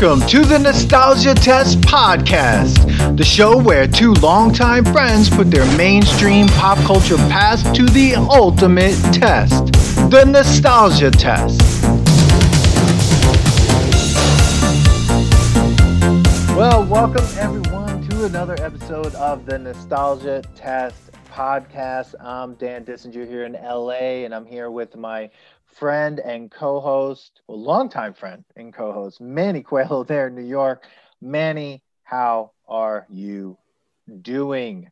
Welcome to the Nostalgia Test Podcast, the show where two longtime friends put their mainstream pop culture past to the ultimate test the Nostalgia Test. Well, welcome everyone to another episode of the Nostalgia Test Podcast. I'm Dan Dissinger here in LA, and I'm here with my friend and co-host, well, longtime friend and co-host, Manny Coelho there in New York. Manny, how are you doing?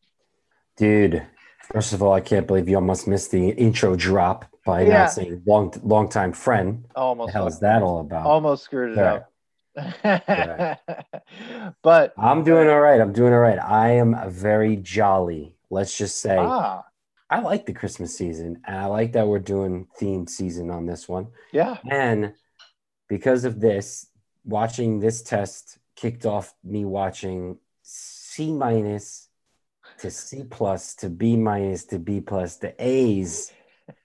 Dude, first of all, I can't believe you almost missed the intro drop by yeah. not saying long long time friend. Almost. How is that all about? Almost screwed it up. but I'm doing all right. I'm doing all right. I am very jolly. Let's just say ah. I like the Christmas season, and I like that we're doing themed season on this one. Yeah. And because of this, watching this test kicked off me watching C minus to C plus to B minus to B plus to A's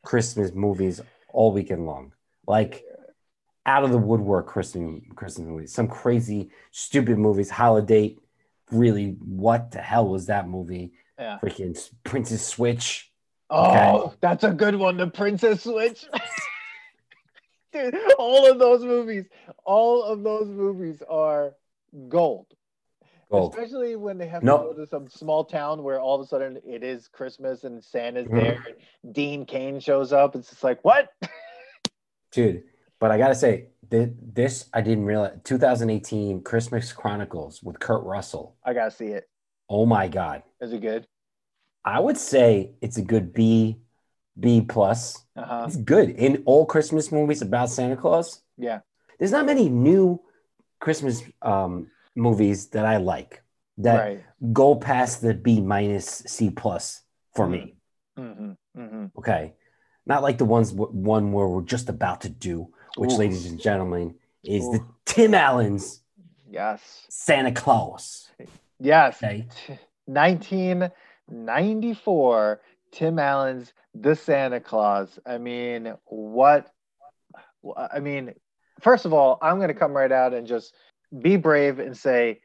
Christmas movies all weekend long. Like out of the woodwork Christmas Christmas movies. Some crazy, stupid movies. Holiday, really, what the hell was that movie? Yeah. Freaking Princess Switch. Oh, okay. that's a good one. The Princess Switch. Dude, all of those movies, all of those movies are gold. gold. Especially when they have nope. to go to some small town where all of a sudden it is Christmas and Santa's mm-hmm. there and Dean Cain shows up. It's just like, what? Dude, but I gotta say, this I didn't realize 2018 Christmas Chronicles with Kurt Russell. I gotta see it. Oh my god. Is it good? I would say it's a good B, B plus. Uh-huh. It's good in all Christmas movies about Santa Clause. Yeah, there's not many new Christmas um, movies that I like that right. go past the B minus C plus for mm-hmm. me. Mm-hmm. Mm-hmm. Okay, not like the ones one where we're just about to do, which, Ooh. ladies and gentlemen, is Ooh. the Tim Allen's yes Santa Claus. Yes, okay. 19- 94 Tim Allen's The Santa Clause. I mean, what? I mean, first of all, I'm going to come right out and just be brave and say,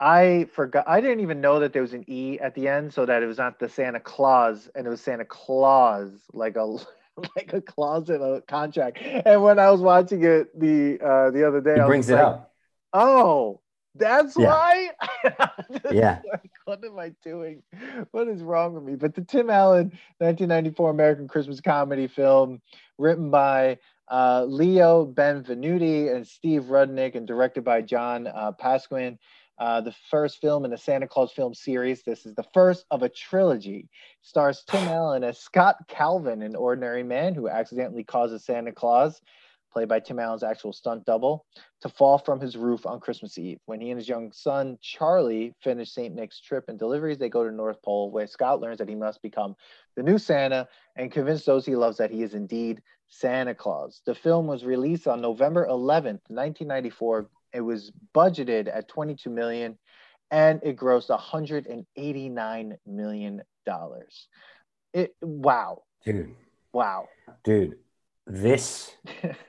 I forgot. I didn't even know that there was an E at the end, so that it was not the Santa Claus and it was Santa Clause, like a like a closet a contract. And when I was watching it the uh, the other day, he brings it like, up. Oh, that's yeah. why. yeah. Like, what am I doing? What is wrong with me? But the Tim Allen 1994 American Christmas comedy film, written by uh, Leo Benvenuti and Steve Rudnick, and directed by John uh, Pasquin. Uh, the first film in the Santa Clause film series. This is the first of a trilogy. Stars Tim Allen as Scott Calvin, an ordinary man who accidentally causes Santa Claus played by Tim Allen's actual stunt double, to fall from his roof on Christmas Eve. When he and his young son, Charlie, finish St. Nick's trip and deliveries, they go to North Pole, where Scott learns that he must become the new Santa and convince those he loves that he is indeed Santa Claus. The film was released on November 11th, 1994. It was budgeted at 22 million and it grossed 189 million dollars. It wow. Dude. Wow. Dude, this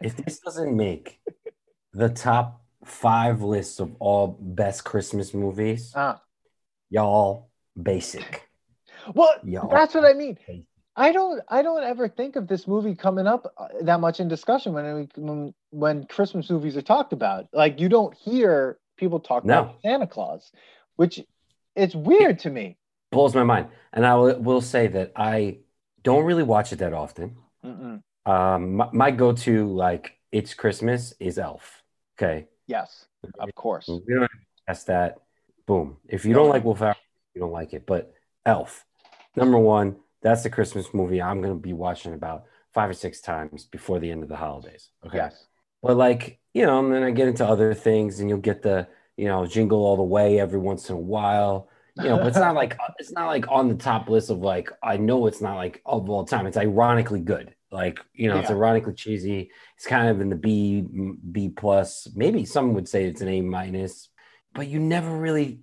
if this doesn't make the top five lists of all best Christmas movies, uh. y'all basic. Well, y'all that's what I mean. Basic. I don't I don't ever think of this movie coming up uh, that much in discussion when when, when Christmas movies are talked about. Like you don't hear people talk no. about Santa Claus, which it's weird to me. Blows my mind. And I will, will say that I don't really watch it that often. Mm-mm. Um, my, my go-to like it's Christmas is Elf. Okay. Yes, of course. We don't ask that. Boom. If you don't like Wolf Hour, you don't like it. But Elf, number one, that's the Christmas movie I'm gonna be watching about five or six times before the end of the holidays. Okay. Yes. But like, you know, and then I get into other things and you'll get the, you know, jingle all the way every once in a while. You know, but it's not like it's not like on the top list of like I know it's not like of all time. It's ironically good. Like you know, yeah. it's ironically cheesy. It's kind of in the B B plus. Maybe some would say it's an A minus, but you never really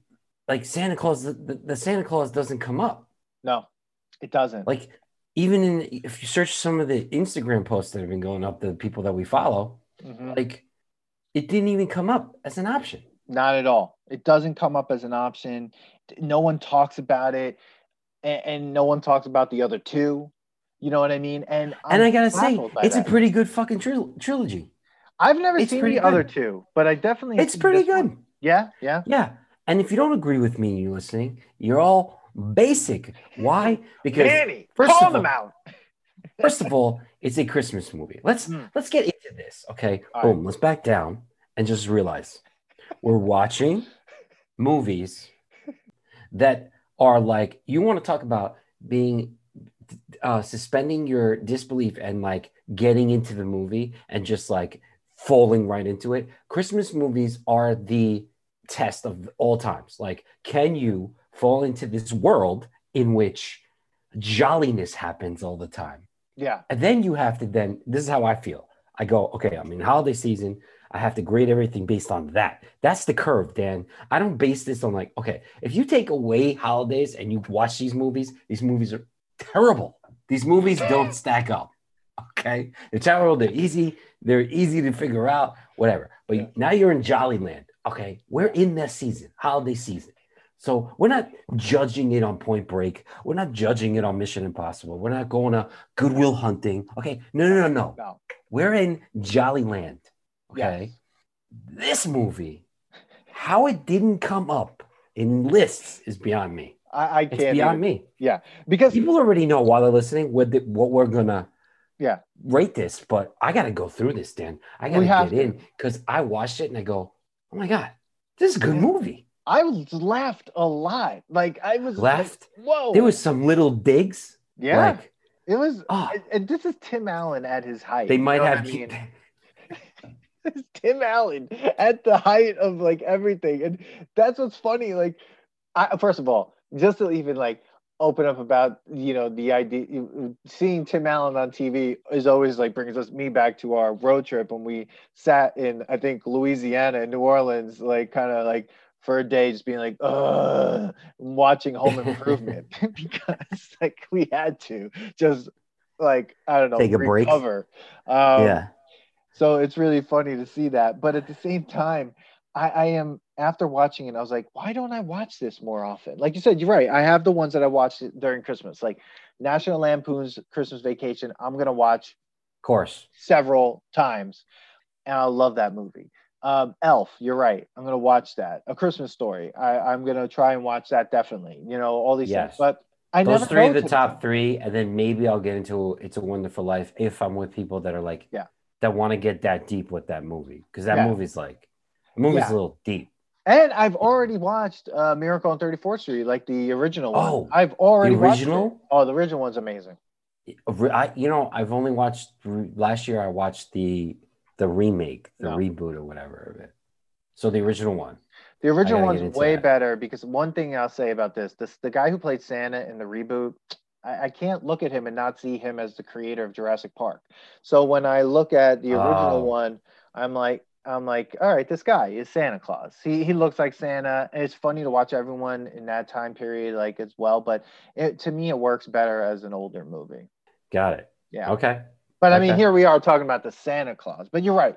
like Santa Claus. The, the, the, Santa Claus doesn't come up. No, it doesn't. Like even in if you search some of the Instagram posts that have been going up, the people that we follow, mm-hmm. like It didn't even come up as an option. Not at all. It doesn't come up as an option. No one talks about it, and, and no one talks about the other two. You know what I mean? And and I'm I gotta say, it's a pretty good fucking tril- trilogy. I've never it's seen the good. other two, but I definitely. It's pretty this one. good. Yeah, yeah. Yeah. And if you don't agree with me, you listening, you're all basic. Why? Because Danny, first call of them all- out. first of all, it's a Christmas movie. Let's Hmm. let's get into this. Okay. All Boom. Let's back down and just realize we're watching movies that are like you want to talk about being uh suspending your disbelief and like getting into the movie and just like falling right into it. Christmas movies are the test of all times. Like, can you fall into this world in which jolliness happens all the time? Yeah, And then you have to then, this is how I feel. I go, okay, I'm in holiday season. I have to grade everything based on that. That's the curve, Dan. I don't base this on like, okay, if you take away holidays and you watch these movies, these movies are terrible. These movies don't stack up. Okay. They're terrible. They're easy. They're easy to figure out, whatever. But Yeah. now you're in Jolly Land. Okay. We're in that season, holiday season. So we're not judging it on Point Break. We're not judging it on Mission Impossible. We're not going to Goodwill Hunting. Okay. No, no, no, no. no. We're in Jolly Land. Okay. This movie, how it didn't come up in lists is beyond me. I, I It's can't. beyond even- me. Yeah, because People already know while they're listening what, the, what we're gonna Yeah. rate this, but I gotta go through this, Dan. I gotta get to. in because I watched it and I go, oh my god, this is a good Yeah. movie. I was laughed a lot. Like I was Laughed? Like, Whoa. There was some little digs. yeah. Like, it was. oh, and- this is Tim Allen at his height. they might have. I mean? Tim Allen at the height of like everything, and that's what's funny. Like, I, first of all, just to even like open up about you know the idea seeing Tim Allen on TV is always like brings us me back to our road trip when we sat in I think Louisiana and New Orleans, like kind of like for a day, just being like, Ugh, watching Home Improvement because like we had to just like I don't know Take a break. Um, yeah. so it's really funny to see that. But at the same time, I, I am after watching it, I was like, why don't I watch this more often? Like you said, you're right. I have the ones that I watched during Christmas, like National Lampoon's Christmas Vacation. I'm gonna watch Of course. several times, and I love that movie. Um, Elf, you're right. I'm gonna watch that. A Christmas Story. I, I'm gonna try and watch that definitely. You know all these Yes. things, but I Those three are the to top three, and then maybe I'll get into It's a Wonderful Life if I'm with people that are like, Yeah. that want to get that deep with that movie because that Yeah. movie's like, the movie's Yeah. a little deep. And I've already watched uh, Miracle on 34th Street, like the original one. Oh, I've already watched it. original? Oh, the original one's amazing. I, you know, I've only watched last year. I watched the the remake, the No. reboot or whatever of it. So the original one. The original one's way that. better because one thing I'll say about this, this the guy who played Santa in the reboot, I, I can't look at him and not see him as the creator of Jurassic Park. So when I look at the original Oh. one, I'm like, I'm like, all right, this guy is Santa Clause. He he looks like Santa. And it's funny to watch everyone in that time period like as well, but it, to me it works better as an older movie. Got it. Yeah. Okay. But I mean, here we are talking about the Santa Clause. But you're right.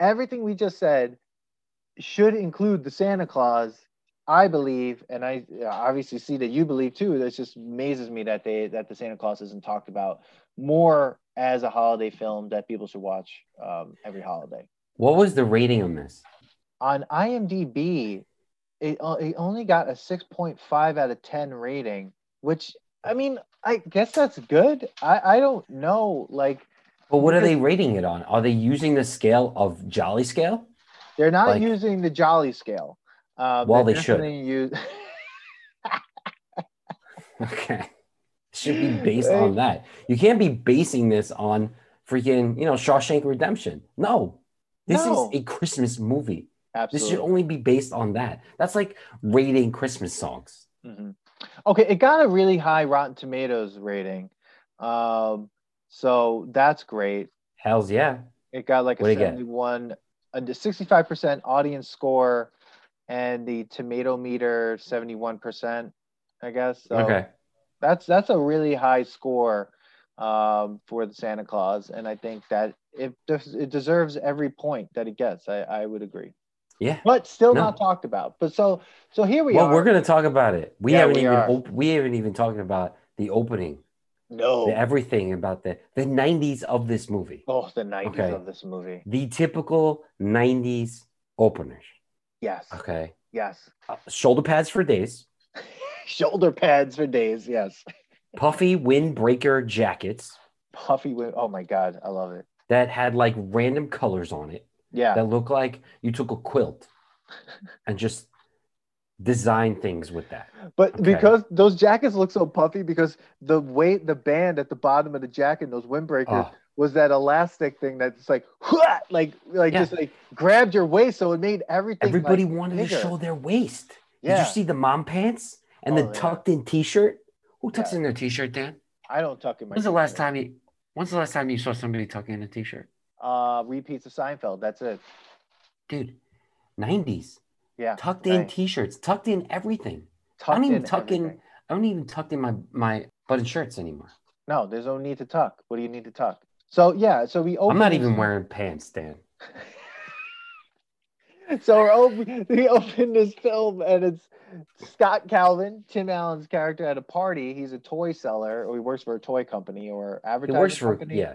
Everything we just said should include the Santa Clause. I believe, and I obviously see that you believe too. That just amazes me that they that the Santa Claus isn't talked about more as a holiday film that people should watch um, every holiday. What was the rating on this? On IMDb, it, it only got a 6.5 out of 10 rating, which I mean, I guess that's good. I, I don't know. Like, But what are they rating it on? Are they using the scale of Jolly scale? They're not Like- using the Jolly scale. Uh, Well, they should. Use... Okay. Should be based on that. You can't be basing this on freaking, you know, Shawshank Redemption. No. This No. is a Christmas movie. Absolutely. This should only be based on that. That's like rating Christmas songs. Mhm. Okay, it got a really high Rotten Tomatoes rating, um, so that's great. Hells yeah. It got like a What'd seventy-one, a sixty-five percent audience score, and the tomato meter seventy-one percent. I guess. So okay. that's that's a really high score um, for the Santa Clause, and I think that it it deserves every point that it gets. I, I would agree, Yeah. but still No. not talked about. But so so here we well, are. Well, we're gonna talk about it. We Yeah, haven't we even op- we haven't even talked about the opening, no. the everything about the the '90s of this movie. Oh, the 90s Okay. of this movie. The typical '90s openers. Yes. Okay, Yes. Uh, shoulder pads for days, Shoulder pads for days. Yes. puffy windbreaker jackets Puffy. Win- oh my God. I love it. That had like random colors on it Yeah. that look like you took a quilt and just designed things with that. But Okay. because those jackets look so puffy, because the weight, the band at the bottom of the jacket, those windbreakers, Oh, was that elastic thing that's like, like, like Yeah. just like grabbed your waist, so it made everything. everybody like, wanted to show their waist. Did Yeah. you see the mom pants and Oh, the yeah. tucked in t-shirt? Who tucks in their t-shirt, Dan? I don't tuck in my. When's the last time you when's the last time you saw somebody tucking in a t-shirt? Uh, repeats of Seinfeld. That's it. Dude, 90s. Yeah. Tucked in right. t-shirts, tucked in everything. I don't even in tuck in. I don't even tuck in my my button shirts anymore. No, there's no need to tuck. What do you need to tuck? So yeah, so we. I'm not open even wearing pants, Dan. so we're open, we open this film and it's Scott Calvin, Tim Allen's character at a party. He's a toy seller, or he works for a toy company or advertising works for company. yeah.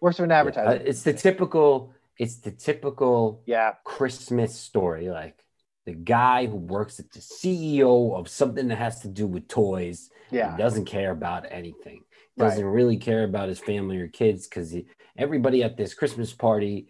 works for an yeah. Uh, it's the typical it's the typical yeah, Christmas story. Like the guy who works at the CEO of something that has to do with toys. yeah, He doesn't care about anything. Doesn't really care about his family or kids because everybody at this Christmas party,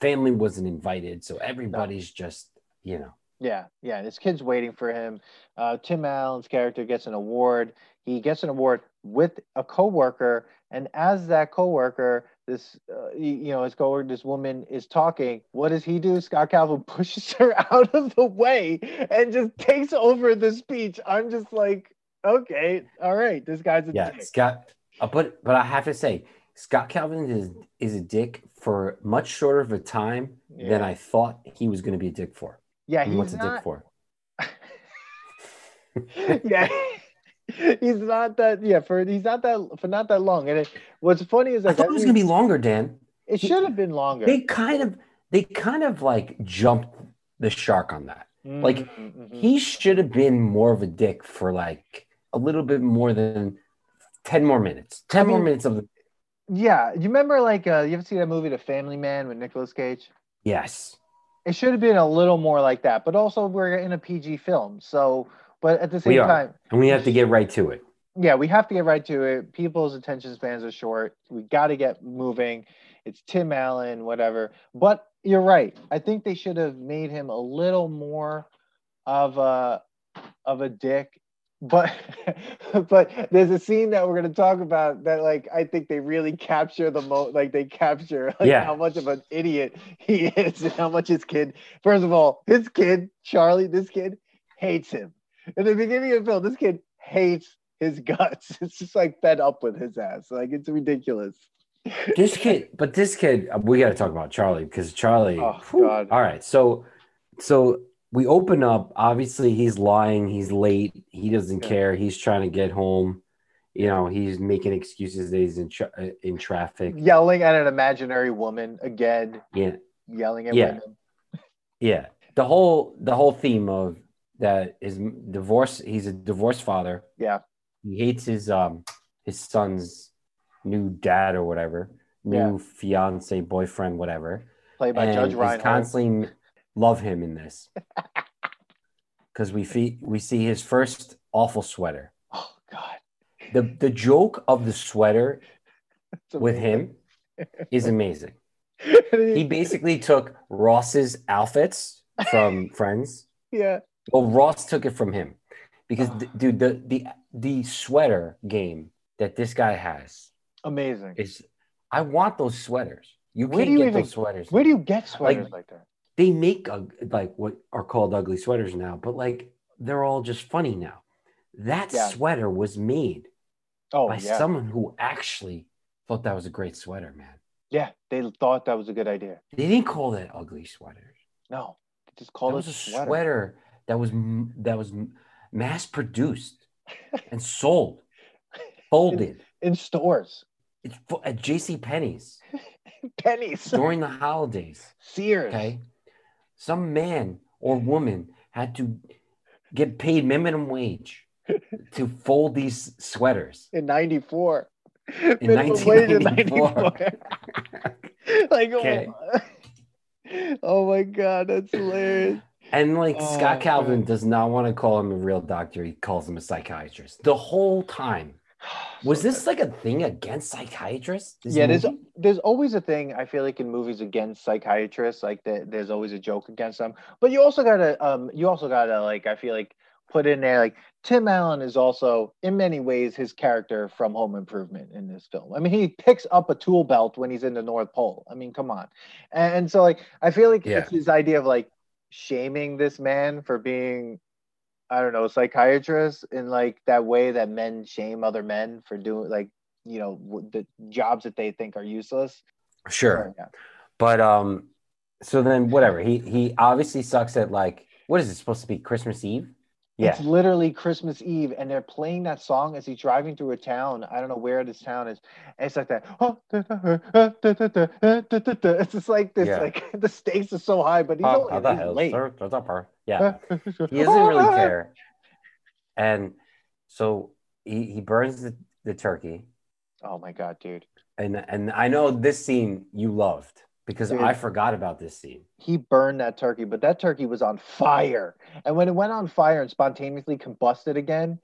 family wasn't invited. So everybody's just, you know, yeah, yeah. His kid's waiting for him. Uh, Tim Allen's character gets an award. He gets an award with a coworker, and as that coworker, this uh, you, you know his coworker, this woman is talking. What does he do? Scott Calvin pushes her out of the way and just takes over the speech. I'm just like, okay, all right, this guy's a yeah, dick. Scott. Uh, but but I have to say, Scott Calvin is is a dick for much shorter of a time than I thought he was going to be a dick for. Yeah, he's what's a dick for? yeah. He's not that yeah for he's not that for not that long and it, what's funny is I like thought it was going to be longer, Dan. it should have been longer. They kind of they kind of like jumped the shark on that. like, Mhm, mhm. He should have been more of a dick for like a little bit more than 10 more minutes. 10 more mean- minutes of the yeah, you remember like uh, you ever see that movie The Family Man with Nicolas Cage? Yes. It should have been a little more like that, but also we're in a PG film, so but at the same time, And we have to get right to it. yeah, we have to get right to it. People's attention spans are short. We got to get moving. It's Tim Allen, whatever. But you're right. I think they should have made him a little more of a of a dick. But but there's a scene that we're going to talk about that like I think they really capture the mo like they capture like Yeah. how much of an idiot he is and how much his kid first of all his kid Charlie this kid hates him in the beginning of the film this kid hates his guts. It's just like fed up with his ass. Like it's ridiculous. This kid, but this kid, we got to talk about Charlie because Charlie. Oh. All right, so so we open up. Obviously, he's lying. He's late. He doesn't Yeah. care. He's trying to get home. You know, he's making excuses that he's in tra- uh, in traffic. Yelling at an imaginary woman again, Yeah, yelling at Yeah. women. yeah. The whole the whole theme of that is divorce. He's a divorced father. Yeah. He hates his um his son's new dad or whatever, new Yeah. fiance, boyfriend, whatever. Played by and Judge he's Reinhold. constantly love him in this because we see we see his first awful sweater. Oh God. The the joke of the sweater with him is amazing. He basically took Ross's outfits from Friends. yeah. Well, Ross took it from him because dude, the the the sweater game that this guy has Amazing. is. I want those sweaters. You Where can't you get even- those sweaters. Where do you get sweaters like, that? They make uh, like what are called ugly sweaters now, but like they're all just funny now. That Yeah. sweater was made Oh by yeah. someone who actually thought that was a great sweater, man. Yeah. They thought that was a good idea. They didn't call that ugly sweaters. No. They just called that it was a sweater. sweater. that was that was mass produced and sold, folded. in stores. It's at J.C. Penney's. pennies. during the holidays. Sears. Okay. Some man or mm-hmm. woman had to get paid minimum wage to fold these sweaters. In 94. In Minimum wage in 1994. 94. like, oh, Okay. my- oh my God, that's hilarious. And like Oh, Scott Calvin does not want to call him a real doctor. He calls him a psychiatrist the whole time. Was this like a thing against psychiatrists? This yeah, there's there's always a thing I feel like in movies against psychiatrists, like the, there's always a joke against them. But you also gotta um you also gotta like I feel like put in there like Tim Allen is also in many ways his character from Home Improvement in this film. I mean he picks up a tool belt when he's in the North Pole. I mean come on, and, and so like I feel like Yeah. it's his idea of like shaming this man for being I don't know, psychiatrists in like that way that men shame other men for doing like, you know, the jobs that they think are useless. sure. Yeah. But um, so then whatever. He he obviously sucks at like what is it supposed to be Christmas Eve? Yeah. It's literally Christmas Eve and they're playing that song as he's driving through a town. I don't know where this town is. And it's like that. It's just like this, Yeah. like the stakes are so high, but he's, Oh, only, he's hell, late. sir? What's up, her? Yeah. He doesn't really care. And so he, he burns the, the turkey. Oh my god, dude. And and I know this scene you loved because Dude. I forgot about this scene. he burned that turkey, but that turkey was on fire. And when it went on fire and spontaneously combusted again,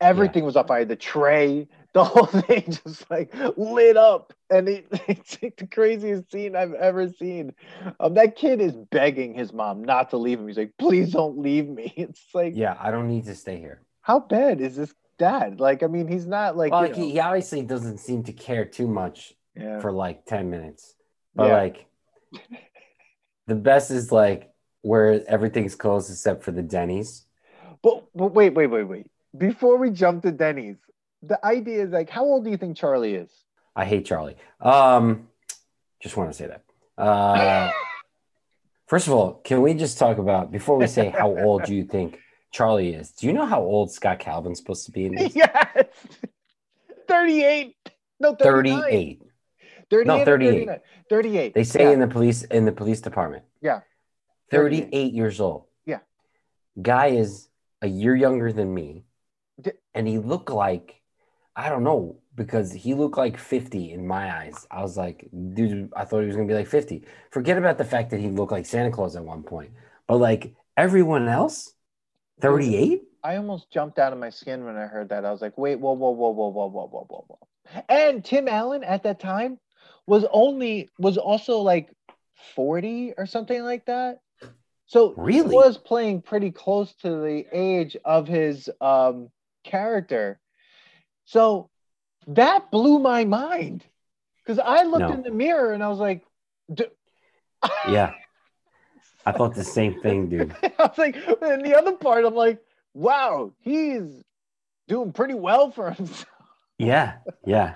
everything was on fire. The tray, the whole thing just like lit up. And it, it's like the craziest scene I've ever seen. Um, that kid is begging his mom not to leave him. He's like, please don't leave me. It's like, Yeah, I don't need to stay here. how bad is this dad? Like, I mean, he's not like, well, like he, he obviously doesn't seem to care too much yeah. for like 10 minutes. But Yeah. like the best is like where everything's closed except for the Denny's. But, but wait, wait, wait, wait. Before we jump to Denny's, the idea is like, how old do you think Charlie is? I hate Charlie. Um just want to say that. Uh First of all, can we just talk about before we say how old do you think Charlie is? Do you know how old Scott Calvin's supposed to be in this? yes. 38. No, 39. 38. 38 No, 38. 38. They say Yeah. in the police in the police department. Yeah. 38 years old. Yeah. Guy is a year younger than me. D- And he looked like I don't know because he looked like 50 in my eyes. I was like, dude, I thought he was going to be like 50. Forget about the fact that he looked like Santa Claus at one point. But like everyone else 38? I almost jumped out of my skin when I heard that. I was like, wait, whoa, whoa, whoa, whoa, whoa, whoa, whoa, whoa, whoa. And Tim Allen at that time was only was also like 40 or something like that. So Really? he was playing pretty close to the age of his um character. So that blew my mind. Because I looked No. in the mirror and I was like, Yeah. I thought the same thing, dude. I was like, and the other part, I'm like, wow, he's doing pretty well for himself. Yeah. Yeah.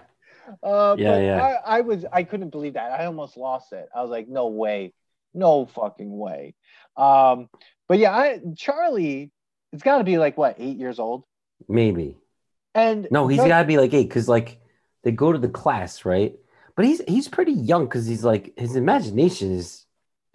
Uh, Yeah, but yeah. I, I was, I couldn't believe that. I almost lost it. I was like, no way, no fucking way. Um, but yeah, I Charlie, it's got to be like what, eight years old, Maybe. and No, he's got to be like eight because like they go to the class, right? But he's he's pretty young because he's like his imagination is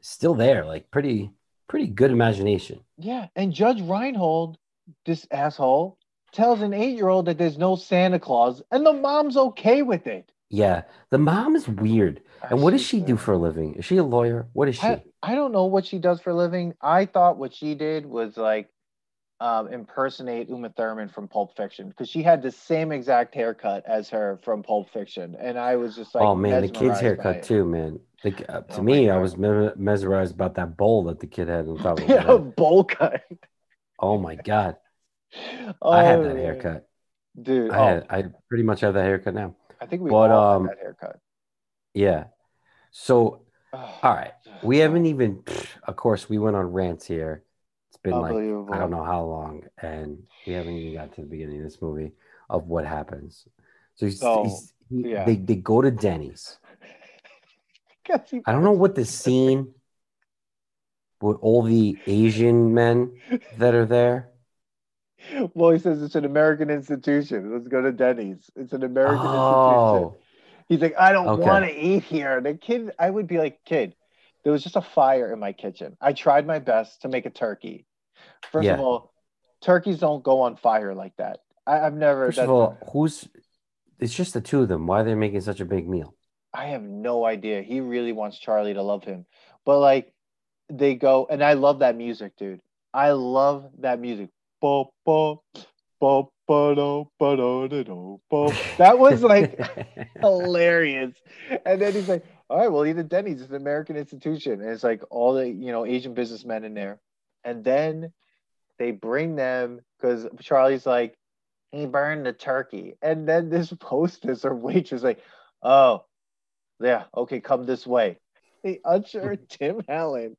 still there, like pretty pretty good imagination. yeah, and Judge Reinhold, this asshole, tells an eight-year-old that there's no Santa Claus, and the mom's okay with it. Yeah, the mom is weird. And what does she do for a living? Is she a lawyer? What is she? I, I don't know what she does for a living. I thought what she did was like um, impersonate Uma Thurman from Pulp Fiction because she had the same exact haircut as her from Pulp Fiction, and I was just like, oh man, the kid's haircut too, man. The, uh, to Oh me, I was me- mesmerized about that bowl that the kid had on top of Yeah, bowl cut. Oh my god, I had that Oh, haircut. dude. I oh, had, I pretty much have that haircut now. I think we but, all um, that haircut. Yeah. So Oh, all right, we haven't even. Of course, we went on rants here. It's been like I don't know how long, and we haven't even got to the beginning of this movie of what happens. So he's, So, he's he, yeah. they they go to Denny's. I don't know what the scene with all the Asian men that are there. Well, he says it's an American institution. Let's go to Denny's. It's an American institution. Oh, He's like, I don't Okay. want to eat here. The kid, I would be like, kid, there was just a fire in my kitchen. I tried my best to make a turkey. First Yeah. of all, turkeys don't go on fire like that. I, I've never. First of all, who's? It's just the two of them. Why are they making such a big meal? I have no idea. He really wants Charlie to love him. But like they go and I love that music, dude. I love that music. That was like hilarious. And then he's like, All right, we'll Denny's. It's an American institution. And it's like all the you know Asian businessmen in there. And then they bring them because Charlie's like, he burned the turkey. And then this hostess or waitress like, oh, yeah, okay, come this way. They usher Tim Allen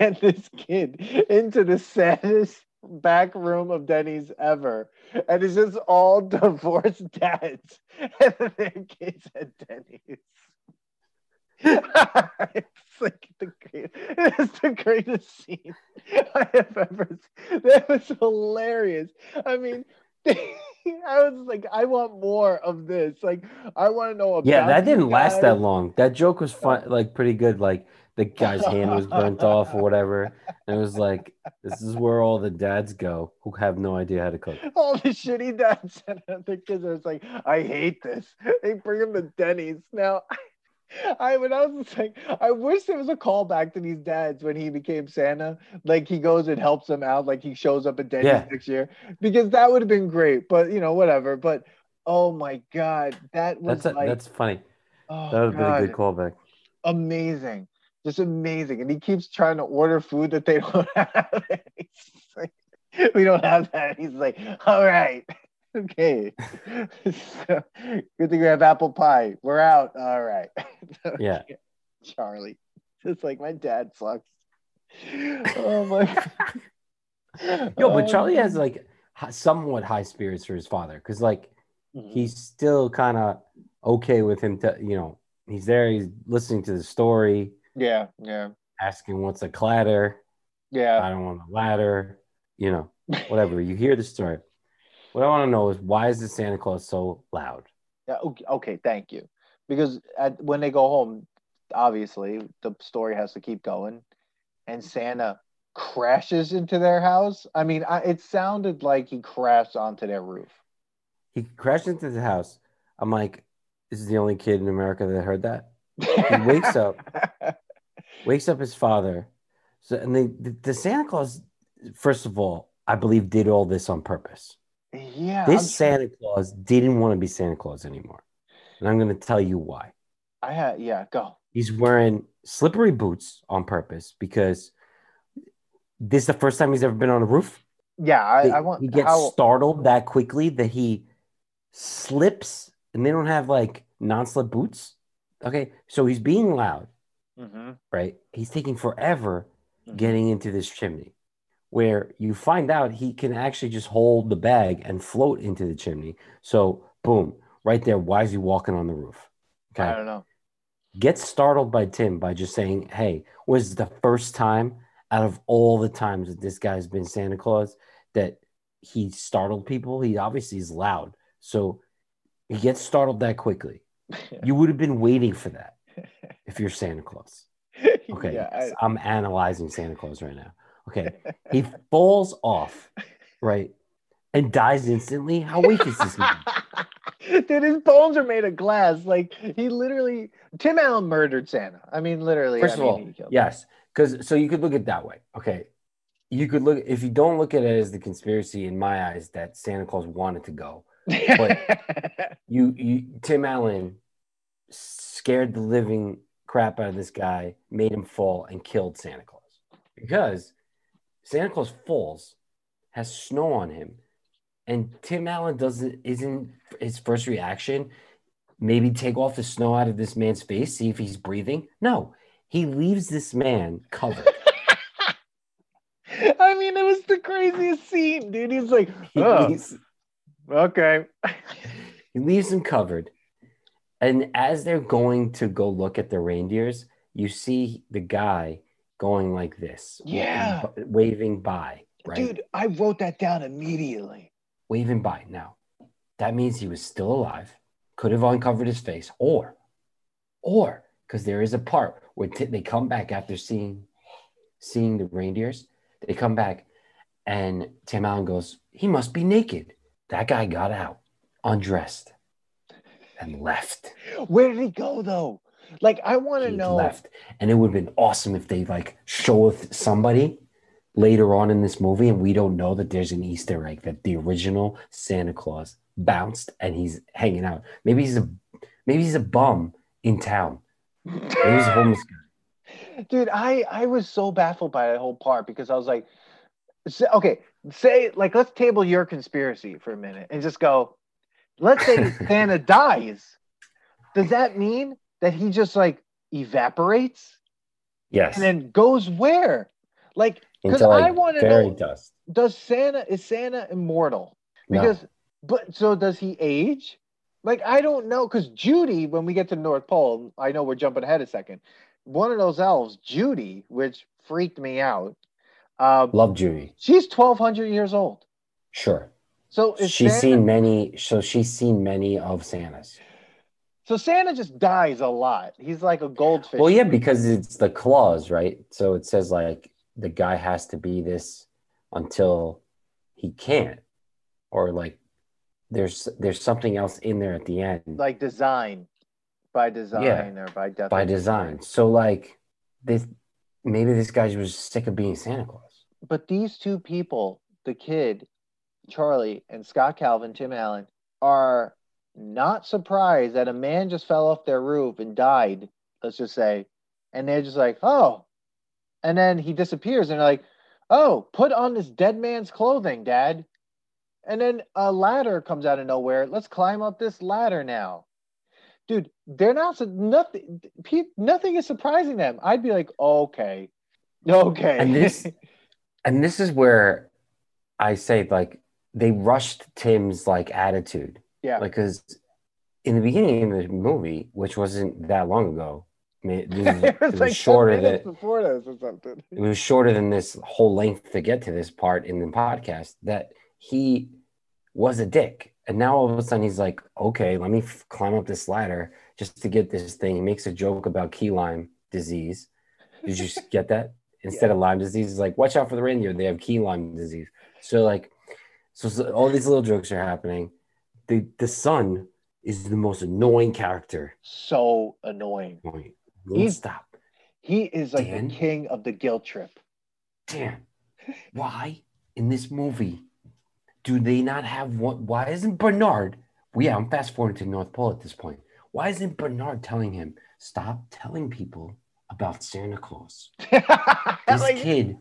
and this kid into the saddest back room of Denny's ever. And it's just all divorced dads and their kids at Denny's. it's like the great, it's the greatest scene I have ever seen. That was hilarious. I mean, I was like, I want more of this. Like, I want to know about. yeah, that didn't last that long. That joke was fun, like pretty good. Like the guy's hand was burnt off or whatever. And it was like, this is where all the dads go who have no idea how to cook. all the shitty dads and the kids are just like, I hate this. They bring him to Denny's. Now, I when I was like, I wish there was a callback to these dads when he became Santa. Like he goes and helps them out, like he shows up at Denny's Yeah. next year. Because that would have been great. But you know, whatever. But oh my god, that was That's a, like that's funny. oh, That would have been a good callback. amazing. Just amazing. And he keeps trying to order food that they don't have. Like, we don't have that. He's like, all right. Okay. So, good thing we have apple pie. We're out. All right. Yeah. Charlie. Just like my dad sucks. Oh my god. Yo, but Oh, Charlie has like somewhat high spirits for his father because like mhm. he's still kind of okay with him to you know he's there he's listening to the story yeah, yeah, asking what's a clatter yeah. i don't want a ladder you know whatever you hear the story what i want to know is why is the santa claus so loud Yeah, okay, thank you. Because at, when they go home, obviously the story has to keep going, and Santa crashes into their house. I mean, I, it sounded like he crashed onto their roof. he crashed into the house i'm like this is the only kid in america that heard that He wakes up. wakes up his father so and the, the santa claus first of all i believe did all this on purpose yeah, this I'm- Santa Claus didn't want to be Santa Claus anymore. And I'm going to tell you why. I had yeah. Go. He's wearing slippery boots on purpose because this is the first time he's ever been on a roof. Yeah, I, I want. he gets how, startled that quickly that he slips and they don't have like non slip boots. Okay. So he's being loud, Mhm, right? He's taking forever mhm. getting into this chimney where you find out he can actually just hold the bag and float into the chimney. So, boom, right there. Why is he walking on the roof? I don't know. Gets startled by Tim by just saying, Hey, was the first time out of all the times that this guy's been Santa Claus that he startled people? He obviously is loud. So, he gets startled that quickly. You would have been waiting for that if you're Santa Claus. Okay. Yeah, yes, I'm analyzing Santa Claus right now. Okay. He falls off, right? And dies instantly. How weak is this man? Dude, his bones are made of glass. Like he literally, Tim Allen murdered Santa. I mean, literally. First I of mean, all, killed him. yes. Because so you could look at it that way. Okay. You could look if you don't look at it as the conspiracy in my eyes that Santa Claus wanted to go. But you you Tim Allen scared the living crap out of this guy, made him fall, and killed Santa Claus. Because Santa Claus falls, has snow on him, and Tim Allen doesn't isn't his first reaction maybe take off the snow out of this man's face, see if he's breathing. No, he leaves this man covered. I mean, it was the craziest scene, dude. He's like, He, oh, leaves, okay. he leaves him covered. And as they're going to go look at the reindeers, you see the guy going like this, Yeah. b- waving by, right? Dude, I wrote that down immediately. Waving by. Now, that means he was still alive, could have uncovered his face, or or because there is a part where t- they come back after seeing seeing the reindeers. They come back, and Tim Allen goes, "He must be naked." That guy got out, undressed, and left. Where did he go though? Like I want to know. left, and it would have been awesome if they like show somebody later on in this movie, and we don't know that there's an Easter egg that the original Santa Claus bounced and he's hanging out. Maybe he's a maybe he's a bum in town. Maybe he's a homeless guy. Dude, I I was so baffled by that whole part because I was like, okay, say like let's table your conspiracy for a minute and just go. Let's say Santa dies. Does that mean that he just like evaporates Yes, and then goes where? Like, because into I want to know, dust. does Santa is Santa immortal? No. Because, but so does he age? Like I don't know, because Judy, when we get to North Pole, I know we're jumping ahead a second. One of those elves, Judy, which freaked me out. Um, Love Judy. she's twelve hundred years old. Sure. So she's Santa, seen many so she's seen many of santas. So Santa just dies a lot. He's like a goldfish. well yeah because it's the clause right? So it says like the guy has to be this until he can't. Or like there's there's something else in there at the end. Like design, by design yeah, or by definition. by design. So like this maybe this guy was sick of being santa claus. But these two people, the kid, Charlie, and Scott Calvin, Tim Allen, are not surprised that a man just fell off their roof and died, let's just say. And they're just like, oh. And then he disappears and they're like, oh, put on this dead man's clothing, Dad. And then a ladder comes out of nowhere. Let's climb up this ladder now. Dude, they're not nothing. Nothing is surprising them. I'd be like, okay, okay. And this- and this is where i say like they rushed tim's like attitude. Yeah, like because in the beginning of the movie which wasn't that long ago I mean, it, was, it was it was like shorter than before this or something. it was shorter than this whole length to get to this part in the podcast that he was a dick. And now all of a sudden he's like okay let me f- climb up this ladder just to get this thing. He makes a joke about key lime disease. Did you get that? Instead of lyme disease he's like watch out for the reindeer. They have key lime disease. So like so, all these little jokes are happening the the son is the most annoying character So annoying. Wait, He's- stop He is like Dan? the king of the guilt trip. Dan, why in this movie do they not have one? Why isn't Bernard? Well, yeah, I'm fast forwarding to North Pole at this point. Why isn't Bernard telling him stop telling people about Santa Claus? This Like, kid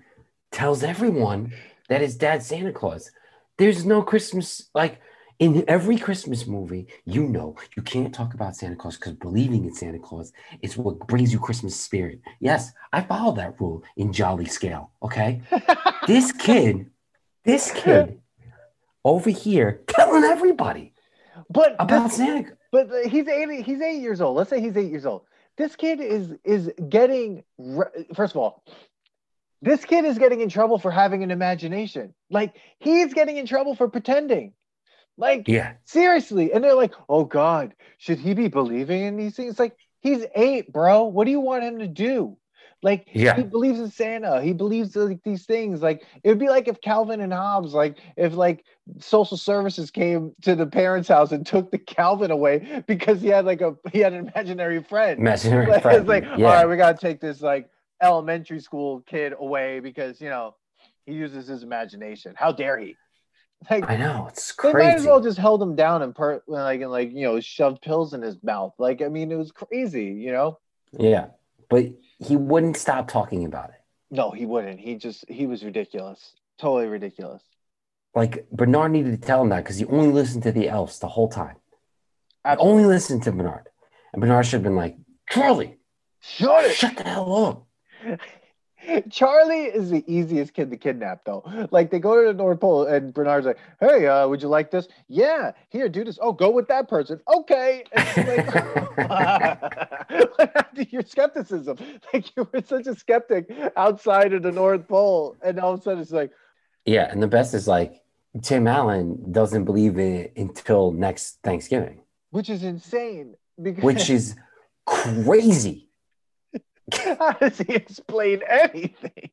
tells everyone that his dad's Santa Claus. There's no Christmas like in every Christmas movie. You know you can't talk about Santa Claus because believing in Santa Claus is what brings you Christmas spirit. Yes, I follow that rule in Jolly Scale. Okay, this kid, this kid over here telling everybody but about Santa. but he's eight. He's eight years old. Let's say he's eight years old. This kid is is getting. First of all, this kid is getting in trouble for having an imagination. Like he's getting in trouble for pretending. Like Yeah, seriously, and they're like, "Oh God, should he be believing in these things?" Like he's eight, bro. What do you want him to do? Like Yeah. he believes in Santa. He believes like these things. Like it would be like if Calvin and Hobbes, like if like social services came to the parents' house and took the Calvin away because he had like a he had an imaginary friend. imaginary Like, friend. it's like, all yeah. right, we gotta take this like elementary school kid away because you know he uses his imagination. How dare he? Like I know it's crazy. they might as well just held him down and per like and like you know shoved pills in his mouth. Like I mean, it was crazy. You know. Yeah, but he wouldn't stop talking about it. No, he wouldn't. He just he was ridiculous. Totally ridiculous. Like Bernard needed to tell him that because he only listened to the elves the whole time. Absolutely. only listened to Bernard, and Bernard should have been like, "Charlie, Shut it. shut the hell up." Charlie is the easiest kid to kidnap, though. Like they go to the North Pole, and Bernard's like, "Hey, uh, would you like this? Yeah, here, do this. Oh, go with that person. Okay." Like, what happened to your skepticism? Like you were such a skeptic outside of the North Pole, and all of a sudden it's like, Yeah, and the best is like Tim Allen doesn't believe in it until next Thanksgiving, which is insane because which is crazy. How does he explain anything?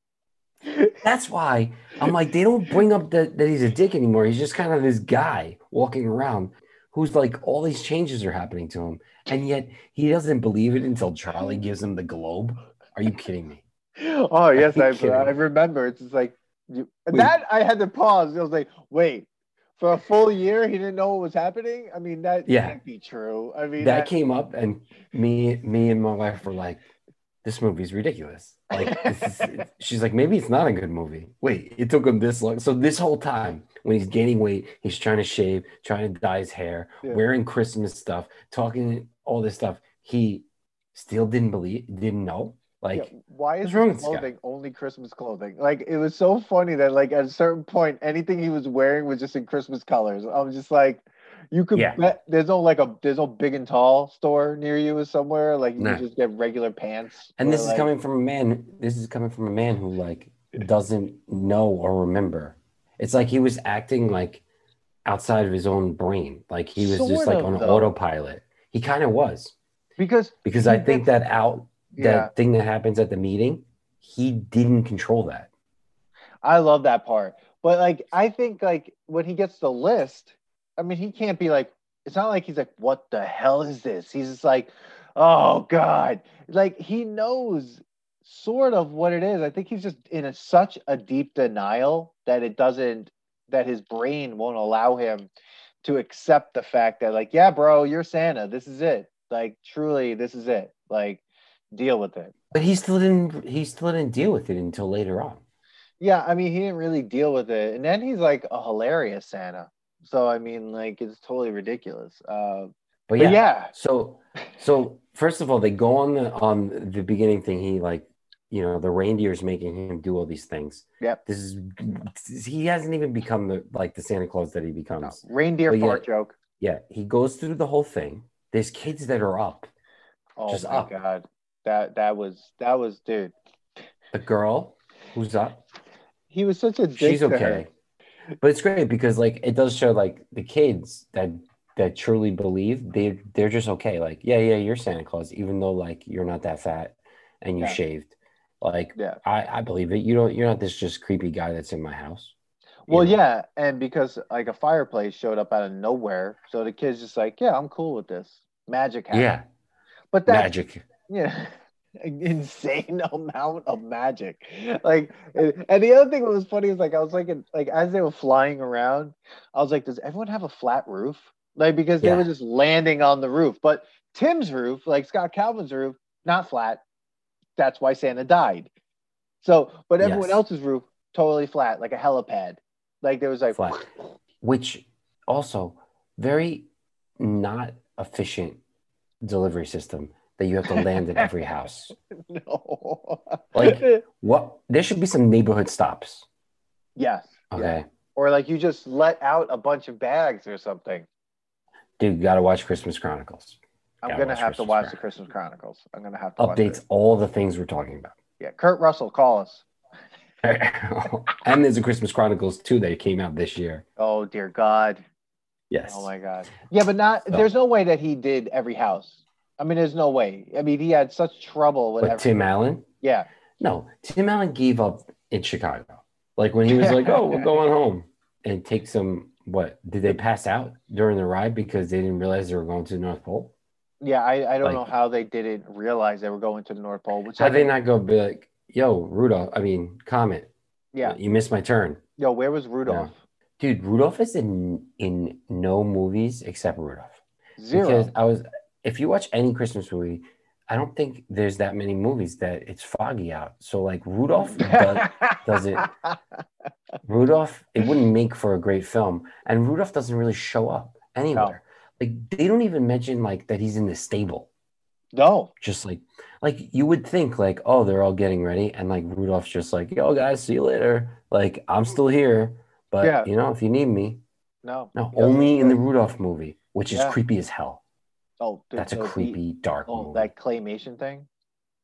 That's why I'm like, they don't bring up that, that he's a dick anymore. He's just kind of this guy walking around who's like, all these changes are happening to him. And yet he doesn't believe it until Charlie gives him the globe. Are you kidding me? Oh yes, I, I remember. It's just like you, that. I had to pause. I was like, wait, for a full year, he didn't know what was happening. I mean, that Yeah. can't be true. I mean, That came up, and me, me and my wife were like, "This movie's ridiculous." Like, is, she's like, "Maybe it's not a good movie." Wait, it took him this long. So this whole time, when he's gaining weight, he's trying to shave, trying to dye his hair, Yeah. wearing Christmas stuff, talking all this stuff. He still didn't believe, didn't know. Like, Yeah, why is wrong his with this guy? clothing only Christmas clothing? Like it was so funny that like at a certain point, anything he was wearing was just in Christmas colors. I'm just like, you could Yeah. bet there's no like a there's no big and tall store near you or somewhere like you Nah. just get regular pants. and this is coming from a man. This is coming from a man who like doesn't know or remember. It's like he was acting like outside of his own brain. Like he was just like on though. autopilot. He kind of was because because I think that out that yeah, thing that happens at the meeting, he didn't control that. I love that part. But like I think like when he gets the list, I mean he can't be like it's not like he's like, what the hell is this? He's just like, oh God. Like he knows sort of what it is. I think he's just in a, such a deep denial that it doesn't that his brain won't allow him to accept the fact that like, yeah, bro, you're Santa. This is it. Like truly, this is it. Like deal with it. But he still didn't. He still didn't deal with it until later on. Yeah, I mean, he didn't really deal with it, and then he's like a hilarious Santa. So I mean, like, it's totally ridiculous. Uh, But but yeah. yeah, So so first of all, they go on the on the beginning thing. He like you know the reindeer's making him do all these things. Yep. This is he hasn't even become the like the Santa Claus that he no, becomes. reindeer But yeah. fart joke. Yeah, he goes through the whole thing. There's kids that are up. Oh Just my up. god, that that was that was dude. The girl who's up, He was such a she's okay. But it's great because like it does show like the kids that that truly believe they they're just okay. Like yeah, yeah, you're Santa Claus, even though like you're not that fat and you Yeah. shaved. Like Yeah. I I believe it. You don't you're not this just creepy guy that's in my house. Well, know? yeah, and because like a fireplace showed up out of nowhere, so the kid's just like, yeah, I'm cool with this. Magic happened. yeah, but that magic. yeah insane amount of magic. Like and the other thing that was funny is like i was like like as they were flying around i was like does everyone have a flat roof? Like because they Yeah. were just landing on the roof. But tim's roof like scott calvin's roof not flat. That's why santa died. So but everyone Yes. else's roof totally flat like a helipad. Like there was like Flat. Which also very not efficient delivery system that you have to land at every house. no Like- What there should be some neighborhood stops. yes Okay. yeah. or like you just let out a bunch of bags or something Dude, you gotta watch Christmas Chronicles. I'm Gotta gonna have to watch Chronicles. the Christmas Chronicles. I'm gonna have to watch Updates all the things we're talking about. Yeah, Kurt Russell, call us. and there's a Christmas Chronicles too that came out this year. Oh dear God. Yes. Oh my God. Yeah, but not. So- There's no way that he did every house. I mean, there's no way. I mean, he had such trouble with But. Tim Allen? Yeah. No, Tim Allen gave up in Chicago. Like when he was like, "Oh, we're going home," and take some. What did they pass out during the ride because they didn't realize they were going to the North Pole? Yeah, I, I don't Like- know how they didn't realize they were going to the North Pole. Which How I they not go be like, "Yo, Rudolph"? I mean, Comet. Yeah. you missed my turn, Yo, where was Rudolph? dude. Rudolph is in in no movies except Rudolph. Zero. Because I was, if you watch any Christmas movie, I don't think there's that many movies that it's foggy out. So like Rudolph does, does it- Rudolph, it wouldn't make for a great film, and Rudolph doesn't really show up anywhere. Like they don't even mention like that he's in the stable. no. Just like, like you would think like, oh, they're all getting ready, and like Rudolph's just like, yo guys, see you later. Like I'm still here, but Yeah. you know if you need me, No. no, only in the. Rudolph movie, which is creepy as hell. Oh, That's a so the- creepy, dark Oh, movie. that claymation thing.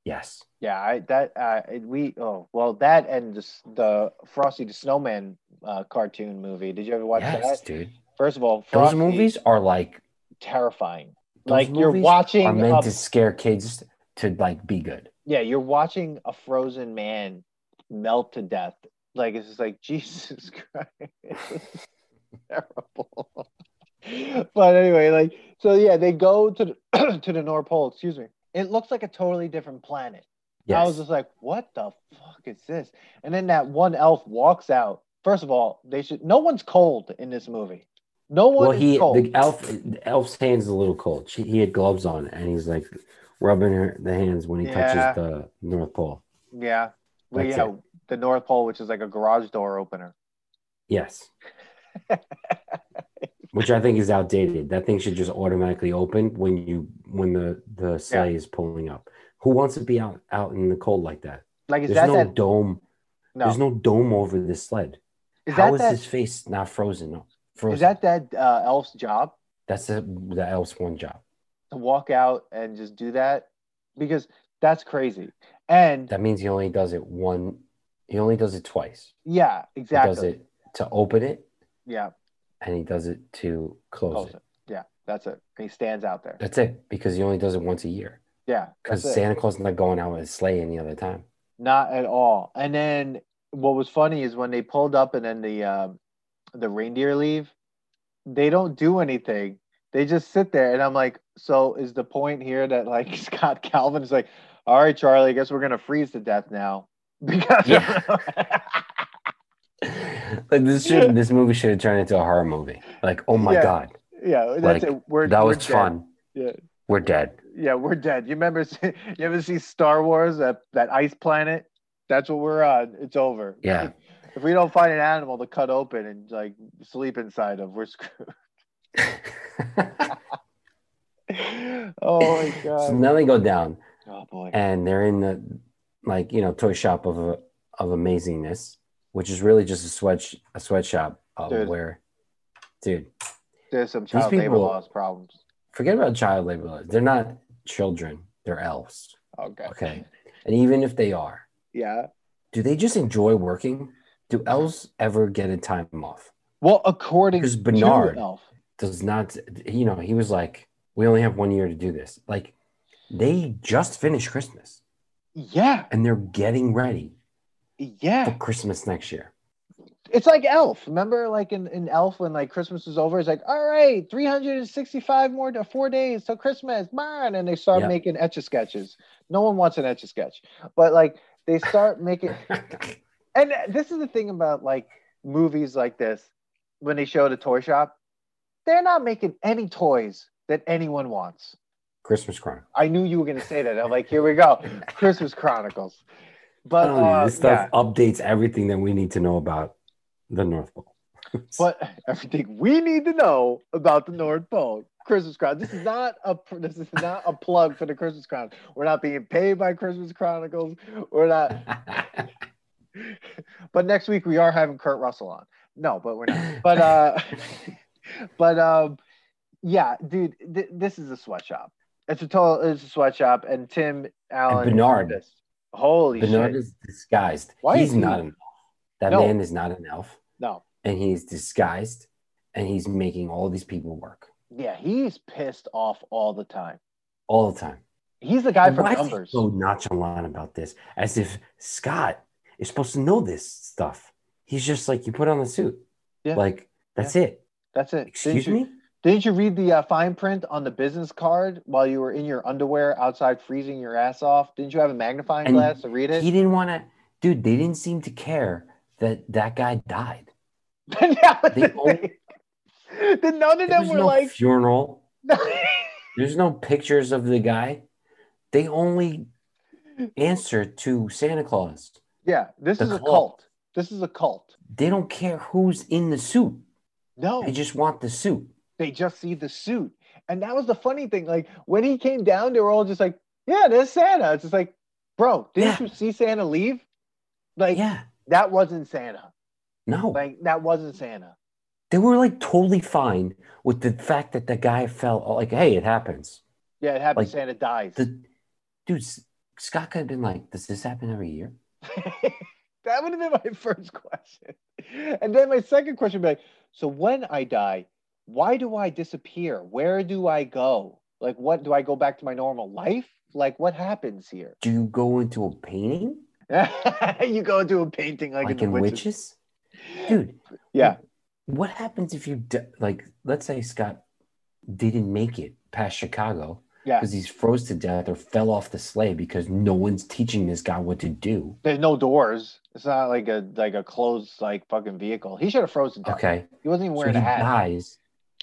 Yes. Yeah, I that uh we oh well that and just the Frosty the Snowman uh, cartoon movie. Did you ever watch yes, that? dude. First of all, Those movies are like terrifying. Like you're watching are meant a- to scare kids to like be good. yeah, you're watching a frozen man melt to death. Like it's just like Jesus Christ, terrible. but anyway, like so, yeah, they go to the to the North Pole. Excuse me. It looks like a totally different planet. I was just like, what the fuck is this? And then that one elf walks out. First of all, they should. No one's cold in this movie. No one well, he cold. the elf the elf's hands are a little cold. She, he had gloves on, and he's like rubbing her the hands when he Yeah. touches the North Pole. yeah, well, That's yeah, it. the North Pole, which is like a garage door opener. Yes. Which I think is outdated. That thing should just automatically open when you when the the sleigh is pulling up. Who wants to be out out in the cold like that? Like, is There's that no that? dome. No, There's no dome over this sled. is How that is that? his face not frozen? No, frozen. Is that that uh, elf's job That's the the elf's one job. to walk out and just do that? Because that's crazy. And That means he only does it one. He only does it twice. yeah, He exactly. does it to open it, Yeah, and he does it to close, close it. it. Yeah, that's it. He stands out there. That's it because he only does it once a year. Yeah, Because. Santa Claus is not going out with his sleigh any other time. Not at all. And then what was funny is when they pulled up and then the um, the reindeer leave, they don't do anything. They just sit there, and I'm like, so is the point here that like Scott Calvin is like, all right, Charlie, I guess we're gonna freeze to death now because Yeah. like this should this movie should have turned into a horror movie. Like, oh my Yeah. god, yeah, that's Like, it. We're that we're was dead. fun. Yeah, We're dead. yeah, we're dead. You remember? You ever see Star Wars? That that ice planet? That's what we're on. It's over. Yeah. If we don't find an animal to cut open and like sleep inside of, we're screwed. oh my so god. now they go down Oh boy. and they're in the like you know toy shop of of amazingness, which is really just a sweat a sweatshop uh, Dude. where, dude, There's some child labor people- laws problems. forget about child labor. laws. They're not children. They're elves. Okay. Okay, and even if they are, Yeah. do they just enjoy working? Do elves ever get a time off? Well, according Because to Bernard- Elf. Does not, you know, he was like, we only have one year to do this. Like, they just finished Christmas Yeah. and they're getting ready for Yeah. Christmas next year. It's like Elf. Remember, like in, in Elf, when like Christmas is over, it's like, all right, 365 more to four days till Christmas. Man, and they start Yeah. making etch a sketches. No one wants an etch a sketch, but like they start making. And this is the thing about like movies like this, when they show the toy shop, they're not making any toys that anyone wants. Christmas Chronicle. I knew you were going to say that. I'm like, here we go, Christmas Chronicles. But uh, this stuff yeah, updates everything that we need to know about the North Pole. but everything we need to know about the North Pole. Christmas Chronicles. This is not a this is not a plug for the Christmas Chronicles. We're not being paid by Christmas Chronicles. We're not. but next week we are having Kurt Russell on. No, but we're not. But uh, but um, yeah, dude, th- this is a sweatshop. It's a total. It's a sweatshop, and Tim Allen. is Bernard. pissed. Holy Bernard shit! is disguised. Why he's is he- not an elf. That No. man is not an elf. No, And he's disguised and he's making all these people work yeah, he's pissed off all the time. all the time. He's the guy And from why is he Numbers. so nonchalant about this? As if Scott is supposed to know this stuff. He's just like, you put on the suit. Yeah. Like, that's it. That's it. Excuse you, me? Didn't you read the uh, fine print on the business card while you were in your underwear outside freezing your ass off? Didn't you have a magnifying And glass to read it? He didn't want to, dude, they didn't seem to care that that guy died. That was They the only-. Then none of them were no like, funeral. There's no pictures of the guy. They only answer to Santa Claus. yeah, this The is a cult. cult. This is a cult. They don't care who's in the suit. No, They just want the suit. They just see the suit. And that was the funny thing. Like when he came down, they were all just like, yeah, there's Santa. It's just like, bro, didn't Yeah. you see Santa leave? Like Yeah. that wasn't Santa. No. Like that wasn't Santa. They were like totally fine with the fact that the guy fell. Like, hey, it happens. Yeah, it happens. Like, Santa dies. The dude, Scott could have been like, does this happen every year? that would have been my first question. And then my second question would be like, so when I die, why do I disappear? Where do I go? Like, what do I go back to my normal life? Like, what happens here? Do you go into a painting you go into a painting like, like in, in the Witches? Dude, Yeah. what happens if you like? Let's say Scott didn't make it past Chicago Yeah. because he's froze to death or fell off the sleigh because no one's teaching this guy what to do. There's no doors. It's not like a like a closed like fucking vehicle. He should have frozen down. Okay, He wasn't even so wearing he a hat. dies.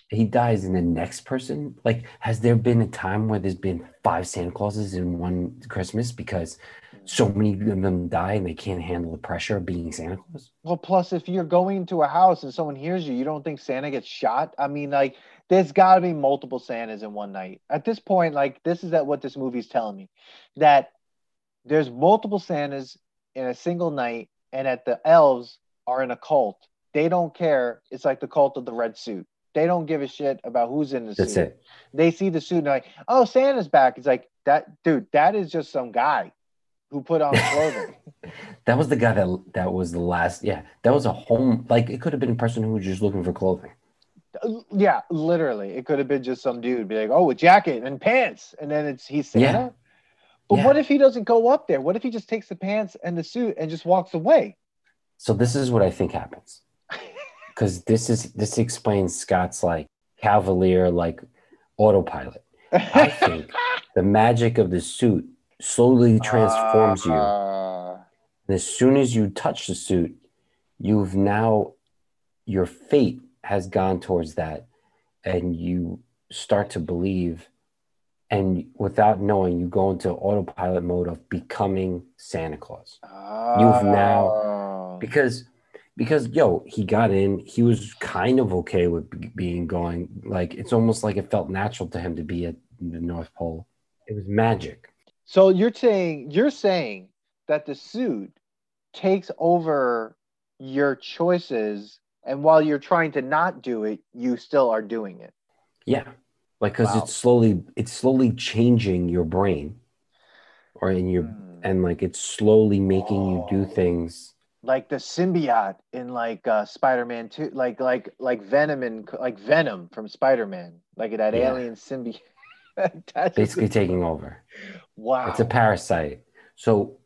He dies, and the next person, like, has there been a time where there's been five Santa Clauses in one Christmas because so many of them die and they can't handle the pressure of being Santa Claus? Well, plus if you're going to a house and someone hears you, you don't think Santa gets shot. I mean, like, there's got to be multiple Santas in one night. At this point, like, this is that what this movie's telling me that there's multiple Santas in a single night, and that the elves are in a cult. They don't care. It's like the cult of the red suit. They don't give a shit about who's in the That's suit. it. They see the suit and they're like, "Oh, Santa's back." It's like that, dude. That is just some guy who put on clothing. That was the guy that that was the last. Yeah, that was a home. Like it could have been a person who was just looking for clothing. Uh, yeah, literally. It could have been just some dude be like, "Oh, a jacket and pants," and then it's he's Santa. Yeah. But Yeah. what if he doesn't go up there? What if he just takes the pants and the suit and just walks away? So this is what I think happens, because this is this explains Scott's like cavalier like autopilot. I think the magic of the suit slowly transforms you. Uh, And as soon as you touch the suit, you've now your fate has gone towards that, and you start to believe, and without knowing, you go into autopilot mode of becoming Santa Claus. You've now- oh. because because yo he got in he was kind of okay with being going like it's almost like it felt natural to him to be at the north pole it was magic So you're saying you're saying that the suit takes over your choices, and while you're trying to not do it, you still are doing it. yeah like because Wow. it's slowly it's slowly changing your brain or in your Hmm. and like it's slowly making you do Oh. things like the symbiote in like uh Spider-Man 2 like like like Venom and like Venom from Spider-Man like that Yeah. alien symbiote. Basically taking over. Wow. It's a parasite. So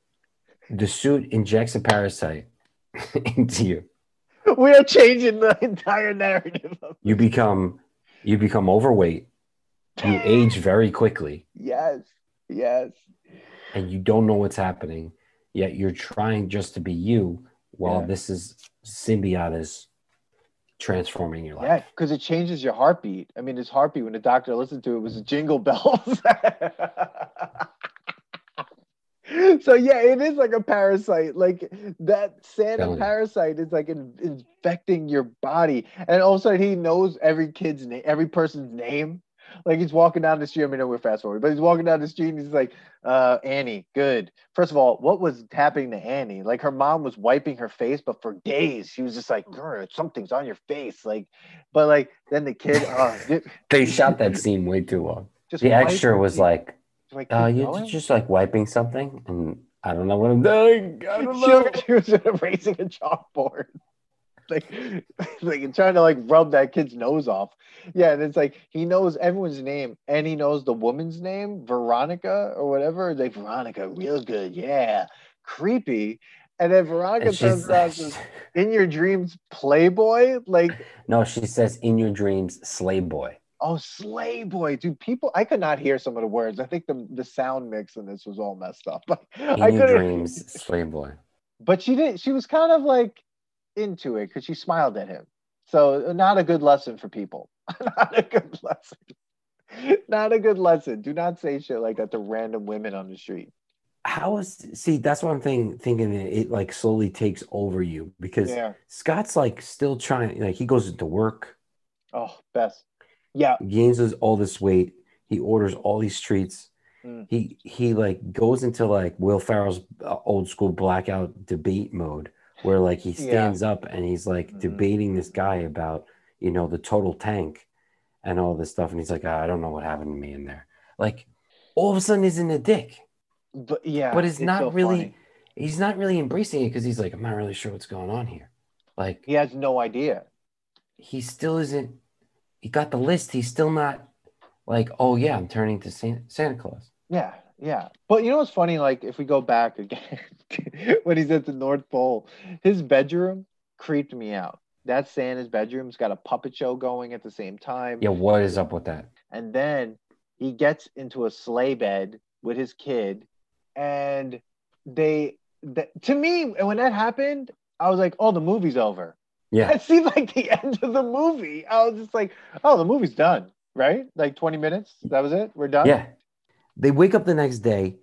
the suit injects a parasite into you. We are changing the entire narrative of you become you become overweight. You age very quickly. Yes yes. And you don't know what's happening yet you're trying just to be you while Yeah. this is symbiote is transforming your life. yeah because it changes your heartbeat. I mean his heartbeat when the doctor listened to it was jingle bells. So yeah it is like a parasite. Like that Santa parasite is like in, infecting your body. And all of a sudden he knows every kid's name every person's name like he's walking down the street. I mean no we're fast forward but he's walking down the street and he's like uh Annie good. First of all what was happening to Annie? Like her mom was wiping her face but for days she was just like "Grr, something's on your face. Like but like then the kid uh they shot that scene way too long. Just the extra was like keep uh you're going? just like wiping something and i don't know what i'm doing. I don't know. she was erasing a chalkboard like like trying to like rub that kid's nose off. Yeah and it's like he knows everyone's name and he knows the woman's name veronica or whatever. Like veronica real good. Yeah. Creepy. And then veronica turns around and says, in your dreams playboy? Like no she says in your dreams slave boy. Oh slay boy. Dude people i could not hear some of the words. I think the the sound mix in this was all messed up. Like in i your couldn't dreams slave boy. But she did she was kind of like into it because she smiled at him. So not a good lesson for people. Not a good lesson. Not a good lesson. Do not say shit like that to random women on the street. How is see that's what i'm thinking thinking that it like slowly takes over you because yeah. Scott's like still trying like he goes into work. Oh best. Yeah. Gains all this weight. He orders all these treats. Mm. he he like goes into like will ferrell's uh, old school blackout debate mode where like he Yeah. stands up and he's like Mhm. debating this guy about you know the total tank and all this stuff and he's like "Ah, i don't know what happened to me in there like all of a sudden he's in a dick but yeah but it's, not so really funny. he's not really embracing it because he's like i'm not really sure what's going on here like he has no idea he still isn't he got the list he's still not like, oh yeah, I'm turning to Santa, Santa Claus. Yeah, yeah. But you know what's funny? Like if we go back again, when he's at the North Pole, his bedroom creeped me out. That Santa's bedroom's got a puppet show going at the same time. Yeah, what is up with that? And then he gets into a sleigh bed with his kid, and they, th- to me, when that happened, I was like, oh, the movie's over. Yeah, It seemed like the end of the movie. I was just like, oh, the movie's done, right? Like 20 minutes. That was it. We're done. yeah. They wake up the next day.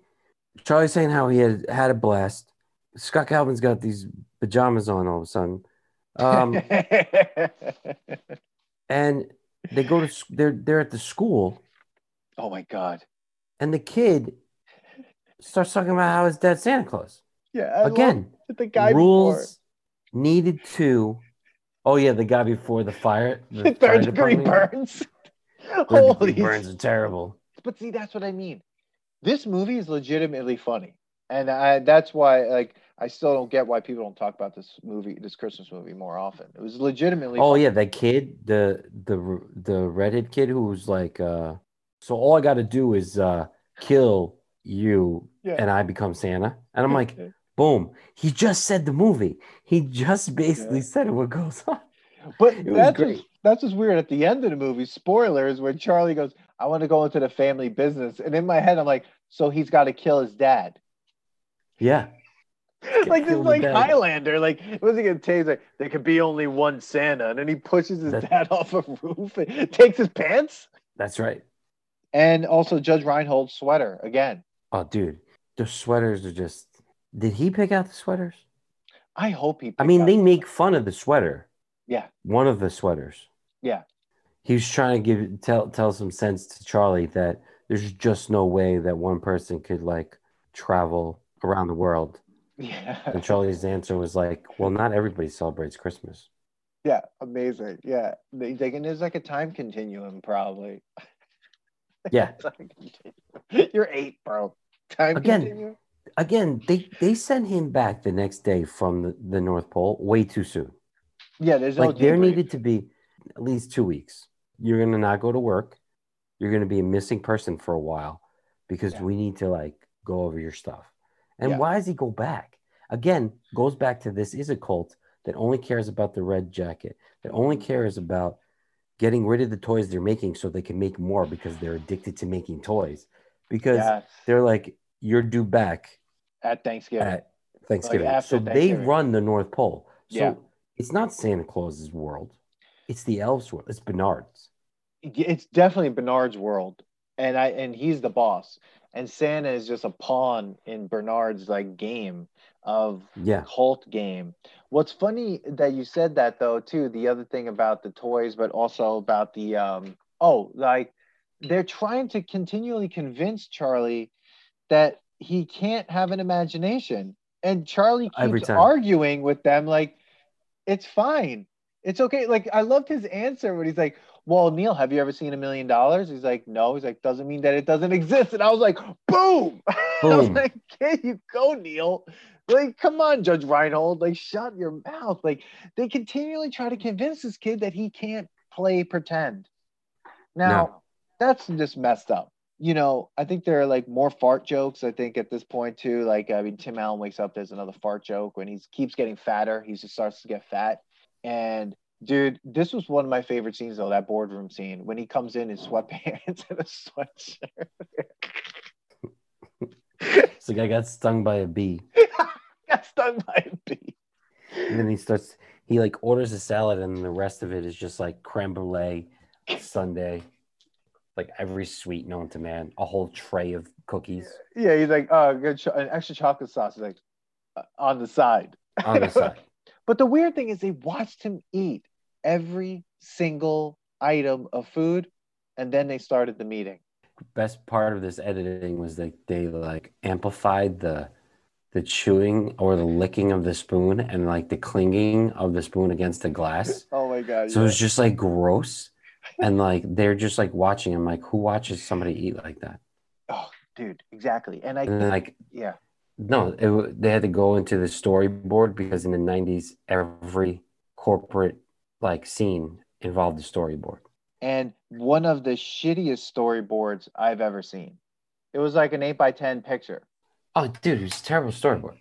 Charlie's saying how he had had a blast. Scott Calvin's got these pajamas on all of a sudden. Um, and they go to they're they're at the school oh my god. and the kid starts talking about how his dad's Santa Claus. Yeah. I Again, the guy rules needed to Oh yeah, the guy before the fire. The before. third degree burns. Holy burns are terrible. but see that's what i mean this movie is legitimately funny and I, that's why like i still don't get why people don't talk about this movie this christmas movie more often it was legitimately Oh yeah, that kid, the the the redhead kid who was like, uh, so all I got to do is uh, kill you, Yeah. and I become Santa. And I'm like, boom. He just said the movie. He just basically Yeah. said what goes on. but it that's that's what's weird at the end of the movie spoilers when charlie goes i want to go into the family business and in my head i'm like so he's got to kill his dad Yeah, like this kill is the like. Highlander. Like, what's he gonna take? Like, there could be only one Santa, and then he pushes his That- dad off a roof and takes his pants. that's right. And also Judge Reinhold's sweater again. Oh, dude, the sweaters are just. Did he pick out the sweaters? I hope he. I mean, they make fun of the sweater. Yeah, One of the sweaters. yeah, he was trying to give tell tell some sense to Charlie that there's just no way that one person could like travel around the world. yeah, And Charlie's answer was like, "Well, not everybody celebrates Christmas." yeah. Amazing. Yeah, they thinking there's like a time continuum, probably. Yeah. Continuum. You're eight, bro. Time Again, continuum. Again, they they sent him back the next day from the, the North Pole way too soon. Yeah, there's no Like there debrief. needed to be at least two weeks. You're gonna not go to work. You're gonna be a missing person for a while because Yeah. we need to like go over your stuff. And Yeah. why does he go back? Again, goes back to this is a cult that only cares about the red jacket, that only cares about getting rid of the toys they're making so they can make more because they're addicted to making toys. Because Yes, they're like, you're due back at Thanksgiving. at Thanksgiving. after so they run the North Pole. So Yeah. it's not Santa Claus's world. It's the elves' world. It's Bernard's. it's definitely Bernard's world, and I and he's the boss, and Santa is just a pawn in Bernard's like game of Yeah. cult game. What's funny that you said that though too. The other thing about the toys, but also about the um oh like they're trying to continually convince Charlie that he can't have an imagination, and Charlie keeps arguing with them like it's fine. It's okay. Like I loved his answer when he's like, "Well, Neil, have you ever seen a million dollars?" He's like, "No." He's like, "Doesn't mean that it doesn't exist." And I was like, "Boom!" I was like, "Here you go, Neil." Like, come on, Judge Reinhold. Like, shut your mouth. Like, they continually try to convince this kid that he can't play pretend. Now, No. that's just messed up. You know, I think there are like more fart jokes. I think at this point too, like I mean, Tim Allen wakes up. There's another fart joke when he keeps getting fatter. He just starts to get fat. And dude, this was one of my favorite scenes though. That boardroom scene when he comes in in sweatpants and a sweatshirt. It's like I got stung by a bee. got stung by a bee. And then he starts, he like orders a salad, and the rest of it is just like creme brulee, sundae, like every sweet known to man, a whole tray of cookies Yeah, he's like, oh, good, an extra chocolate sauce. He's like, uh, on the side. on the side. But the weird thing is, they watched him eat every single item of food, and then they started the meeting. Best part of this editing was that they like amplified the the chewing or the licking of the spoon and like the clinging of the spoon against the glass. Oh my god! So yeah. it's just like gross. And like they're just like watching. I'm like, who watches somebody eat like that? oh, dude, exactly. And I And then like yeah, no, it, they had to go into the storyboard because in the 90s, every corporate like scene involved a storyboard. and one of the shittiest storyboards I've ever seen. It was like an eight by ten picture. Oh, dude, it was a terrible storyboard.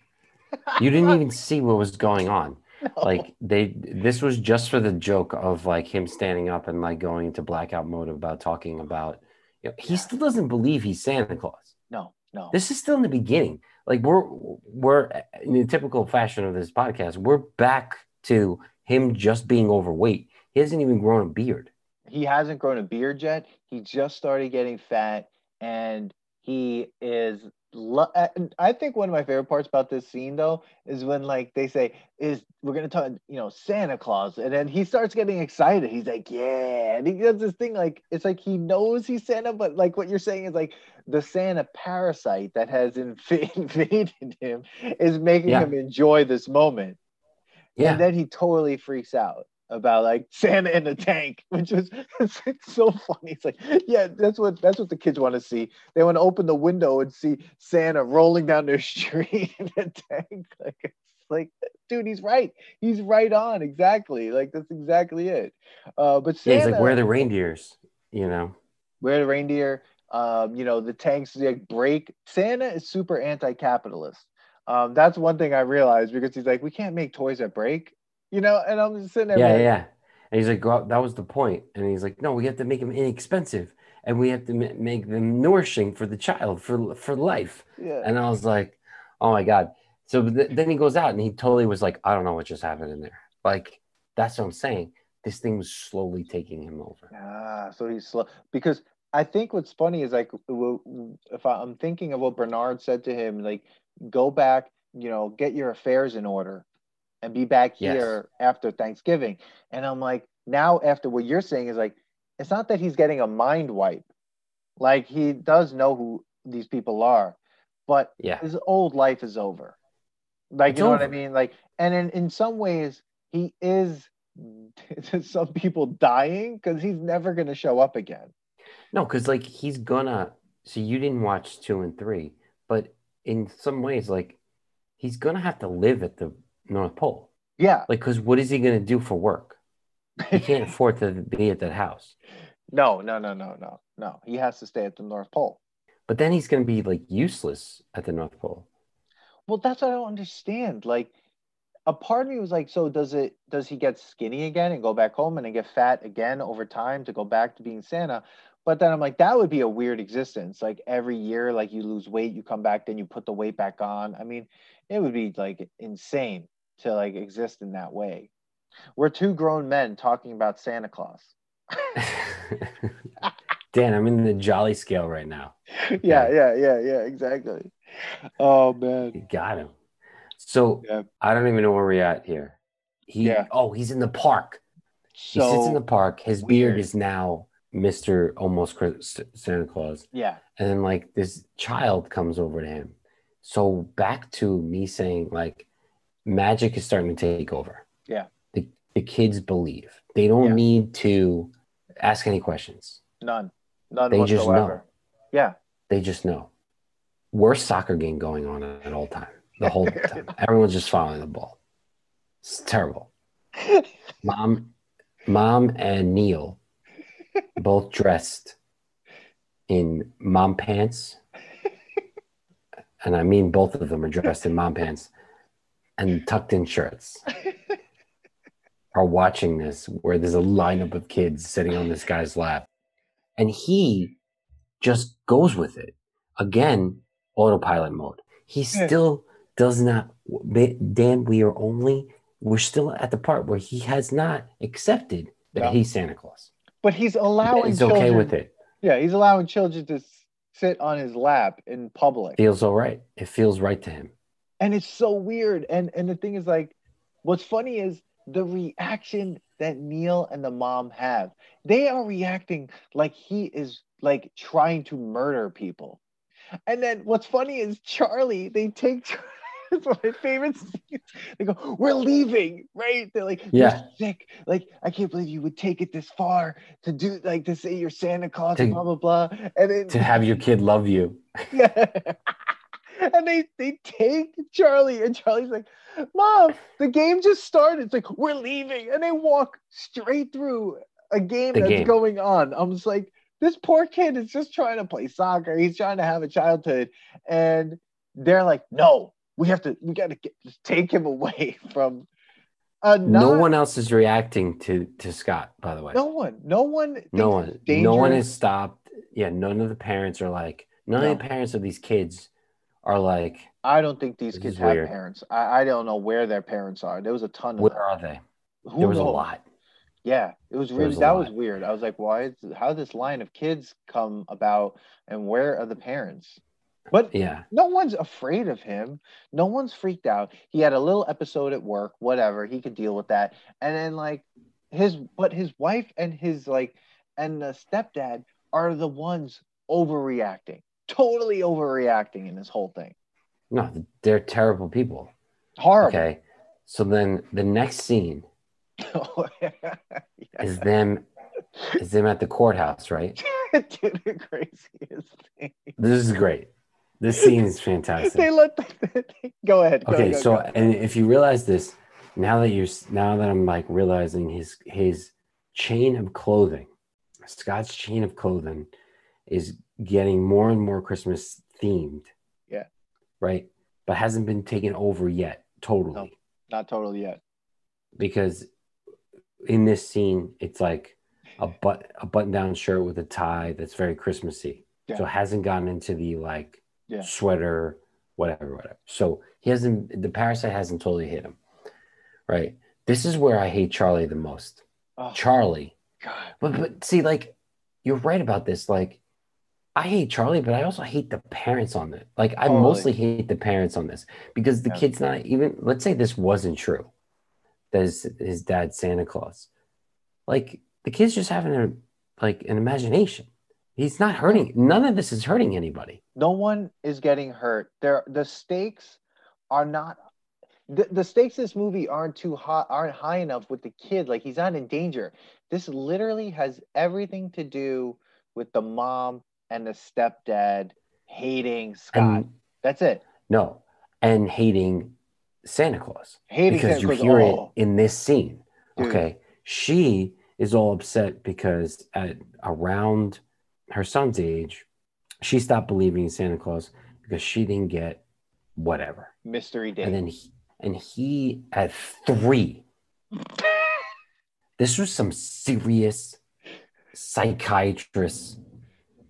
You didn't even see what was going on. No. Like they, this was just for the joke of like him standing up and like going into blackout mode about talking about. You know, he still doesn't believe he's Santa Claus. no, no. This is still in the beginning. Like we're we're in the typical fashion of this podcast. We're back to him just being overweight. He hasn't even grown a beard. he hasn't grown a beard yet. He just started getting fat, and he is. Lo- I think one of my favorite parts about this scene, though, is when like they say, "Is we're gonna talk, you know, Santa Claus," and then he starts getting excited. He's like, "Yeah," and he does this thing like it's like he knows he's Santa, but like what you're saying is like the Santa parasite that has inv- invaded him is making Yeah. him enjoy this moment. Yeah, And then he totally freaks out about like Santa in the tank, which was it's, it's so funny. It's like, yeah, that's what that's what the kids want to see. They want to open the window and see Santa rolling down their street in a tank. Like it's like, dude, he's right. He's right on. Exactly. Like that's exactly it. Uh, but yeah. Santa, He's like, where are the reindeers? You know. where are the reindeer? Um, you know, the tanks like break. Santa is super anti-capitalist. Um, that's one thing I realized because he's like, we can't make toys that break. You know, and I'm just sitting there. Yeah, like, yeah. And he's like, well, that was the point. And he's like, no, we have to make them inexpensive, and we have to ma- make them nourishing for the child for for life. yeah. And I was like, oh my god. So th- then he goes out and he totally was like, I don't know what just happened in there. Like that's what I'm saying. This thing was slowly taking him over. Ah, so he's slow because I think what's funny is like if I'm thinking of what Bernard said to him, like go back, you know, get your affairs in order, and be back Yes. here after Thanksgiving. And I'm like, now after what you're saying is like, it's not that he's getting a mind wipe, like he does know who these people are, but Yeah. his old life is over. Like It's you know what I mean? Like, and in in some ways, he is some people dying because he's never going to show up again. No, because like he's gonna. So you didn't watch two and three, but in some ways, like he's gonna have to live at the North Pole. Yeah. Like, because what is he gonna do for work? He can't afford to be at that house. no, no, no, no, no, no. He has to stay at the North Pole. But then he's gonna be like useless at the North Pole. Well, that's what I don't understand. Like, a part of me was like, so does it? Does he get skinny again and go back home and then get fat again over time to go back to being Santa? But then I'm like, that would be a weird existence. Like every year, like you lose weight, you come back, then you put the weight back on. I mean, it would be like insane to like exist in that way. We're two grown men talking about Santa Claus. Dan, I'm in the jolly scale right now. yeah, yeah, yeah, yeah, exactly. Oh man. You got him. So Yeah. I don't even know where we're at here. He Yeah. oh, he's in the park. He sits in the park. His beard is now Mr. Almost Chris- Santa Claus. yeah, And then like this child comes over to him. So back to me saying like magic is starting to take over. Yeah. The the kids believe. They don't Yeah. need to ask any questions. none, none They just know. Yeah, They just know. Worst soccer game going on at all time. The whole time. Everyone's just following the ball. It's terrible. Mom, mom and Neil both dressed in mom pants. And I mean both of them are dressed in mom pants and tucked in shirts. Are watching this where there's a lineup of kids sitting on this guy's lap. And he just goes with it. Again, autopilot mode. He still does not Dan, we are only we're still at the part where he has not accepted that he's Santa Claus. But he's allowing He's children. okay with it. Yeah, he's allowing children to sit on his lap in public, Feels all right. It feels right to him. and it's so weird. And and the thing is, like, what's funny is the reaction that Neil and the mom have. They are reacting like he is like trying to murder people. And then what's funny is Charlie. They take. It's one of my favorite scenes. They go, "We're leaving," right? They're like, "You're Yeah. sick. Like, I can't believe you would take it this far to do like to say you're Santa Claus, To- and blah blah blah." And then To have your kid love you. yeah. and they they take Charlie, and Charlie's like, "Mom, the game just started." It's like we're leaving, and they walk straight through a game The that's game. going on. I'm just like, this poor kid is just trying to play soccer. He's trying to have a childhood, and they're like, no, we have to, we got to get, just take him away from. A no one else is reacting to to Scott, by the way. no one, no one, no one no one has stopped yeah none of the parents are like none of the parents of these kids are like I don't think these kids have weird. parents. I, I don't know where their parents are. There was a ton of where them. are they Who there was a lot Yeah, it was really was that was weird. I was like, why is how did this line of kids come about and where are the parents? But yeah no one's afraid of him. No one's freaked out. He had a little episode at work, whatever. He could deal with that. And then like his but his wife and his like and the stepdad are the ones overreacting. Totally overreacting in this whole thing. no they're terrible people Horrible. okay so then the next scene is them is them at the courthouse right Dude, the craziest thing. this is great this scene is fantastic They let go ahead. Go, okay go, so go. and if you realize this now that you're now that i'm like realizing his his chain of clothing scott's chain of clothing is getting more and more christmas themed Yeah. right but hasn't been taken over yet totally No. not totally yet. because in this scene it's like a but a button down shirt with a tie that's very christmassy so it hasn't gotten into the like Yeah. sweater whatever whatever. So he hasn't the parasite hasn't totally hit him right? This is where i hate charlie the most. Oh. Charlie. God. but but see like you're right about this. Like i hate charlie but i also hate the parents on it. Like i Totally. mostly hate the parents on this because the Yeah. kid's not even let's say this wasn't true that his, his dad's santa claus. Like the kid's just having a like an imagination he's not hurting none of this is hurting anybody No one is getting hurt. There, the stakes are not. The, the stakes in this movie aren't too high, aren't high enough with the kid. Like he's not in danger. This literally has everything to do with the mom and the stepdad hating Scott. and That's it. no and hating santa claus Hating because Santa you Claus. hear Oh, it in this scene. Dude. Okay. She is all upset because at around her son's age, she stopped believing in Santa Claus because she didn't get whatever. mystery date. And then he, and he at three, this was some serious psychiatrist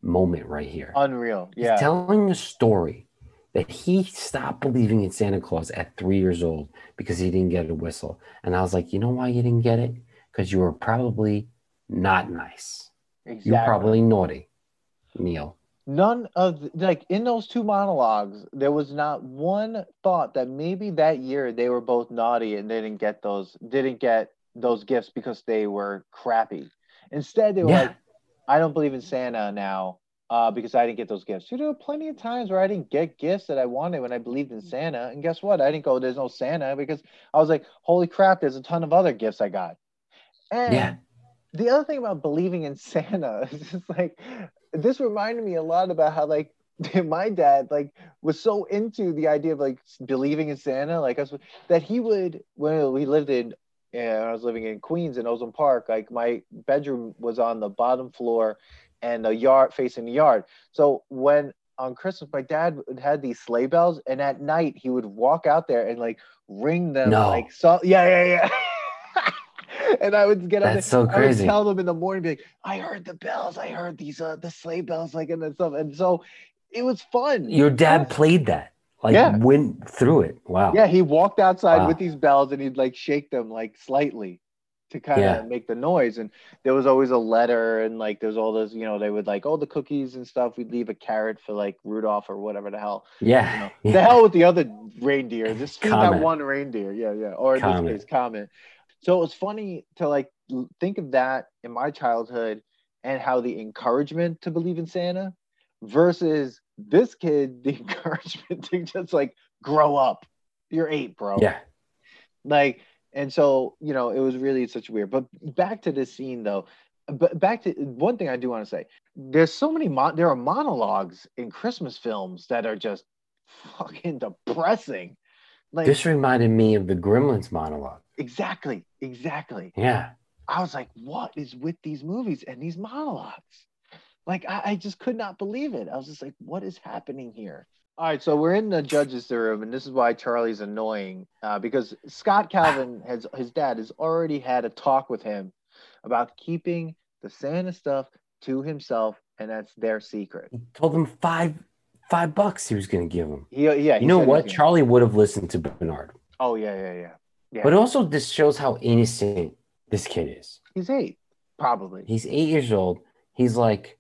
moment right here. Unreal. He's Yeah. telling a story that he stopped believing in Santa Claus at three years old because he didn't get a whistle. And I was like, you know why you didn't get it? Because you were probably not nice. exactly. You're probably naughty, Neil. none of the- like in those two monologues there was not one thought that maybe that year they were both naughty and they didn't get those didn't get those gifts because they were crappy instead they were Yeah. like i don't believe in santa now uh, because i didn't get those gifts You know, plenty of times where i didn't get gifts that i wanted when i believed in santa and guess what i didn't go there's no santa because i was like holy crap there's a ton of other gifts i got and Yeah. the other thing about believing in Santa is just like this reminded me a lot about how like my dad like was so into the idea of like believing in Santa like us that he would when we lived in and I was living in Queens in Ozone Park like my bedroom was on the bottom floor and a yard facing the yard so when on Christmas my dad had these sleigh bells and at night he would walk out there and like ring them No. like so yeah yeah yeah and I would get up That's there, so I would crazy. tell them in the morning, be like, I heard the bells, I heard these uh the sleigh bells, like and stuff. And so it was fun. Your dad played that, like Yeah. went through it. Wow. Yeah, he walked outside Wow. with these bells and he'd like shake them like slightly to kind of Yeah. make the noise. And there was always a letter and like there's all those, you know, they would like, oh, the cookies and stuff. We'd leave a carrot for like Rudolph or whatever the hell. Yeah. The yeah. hell with the other reindeer. Just feed that one reindeer. Yeah, yeah. Or in Comet. this case, Comet. So it was funny to like think of that in my childhood and how the encouragement to believe in Santa versus this kid, the encouragement to just like grow up. You're eight, bro. Yeah. Like, and so, you know, it was really such weird. But back to this scene though. But back to one thing I do want to say. There's so many mon- there are monologues in Christmas films that are just fucking depressing. Like This reminded me of the Gremlins monologue. Exactly, exactly. Yeah. I was like, what is with these movies and these monologues? Like, I, I just could not believe it. I was just like, what is happening here? All right, so we're in the judges' room, and this is why Charlie's annoying uh, because Scott Calvin has his dad has already had a talk with him about keeping the Santa stuff to himself, and that's their secret. He told him five five bucks he was going to give him. He, yeah, he You know what? Charlie would have listened to Bernard. Oh yeah, yeah, yeah. Yeah. But also, this shows how innocent this kid is. He's eight, probably. He's eight years old. He's like,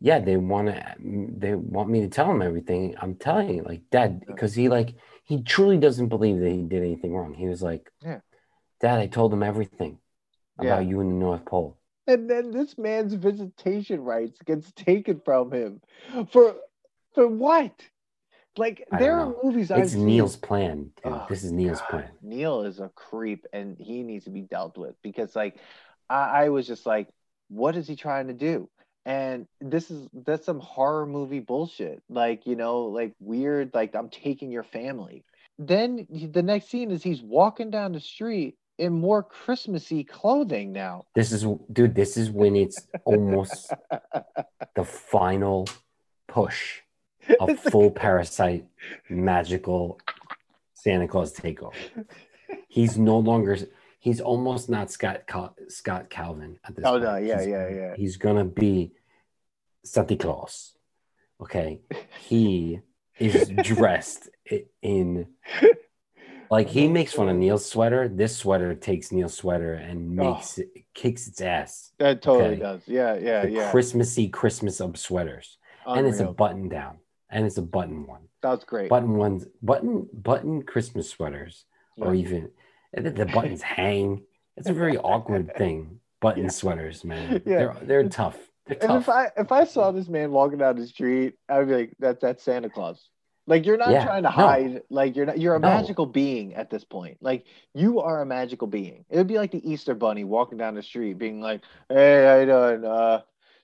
yeah, they want to, they want me to tell him everything. I'm telling you, like, Dad, because he like he truly doesn't believe that he did anything wrong. He was like, Yeah. Dad, I told him everything Yeah. about you in the North Pole. and then this man's visitation rights gets taken from him for for what? Like I there are movies I've It's seen. Neil's plan. Oh, this is Neil's God. plan. Neil is a creep, and he needs to be dealt with because, like, I, I was just like, what is he trying to do? And this is that's some horror movie bullshit. Like, you know, like weird. Like, I'm taking your family. Then the next scene is he's walking down the street in more Christmassy clothing now. This is, dude. This is when it's almost the final push like- full parasite magical Santa Claus takeover. He's no longer. He's almost not Scott Cal, Scott Calvin at this Oh, point. no, yeah, he's, yeah, yeah. He's gonna be Santa Claus. Okay, he is dressed in like he makes fun of Neil's sweater. This sweater takes Neil's sweater and Oh. makes it kicks its ass. That totally Okay. does. Yeah, yeah, the yeah. Christmassy Christmas of sweaters, and it's a button down, and it's a button one, That's great. button ones, button button Christmas sweaters, or even the buttons hang. It's a very awkward thing. Button Yeah. sweaters, man. Yeah. They're they're tough. They're And if. I if I saw this man walking down the street, I'd be like, "That that's Santa Claus." Like you're not Yeah, trying to no. hide. Like you're not. You're a No. magical being at this point. Like you are a magical being. It would be like the Easter Bunny walking down the street, being like, "Hey, how you doing? Uh,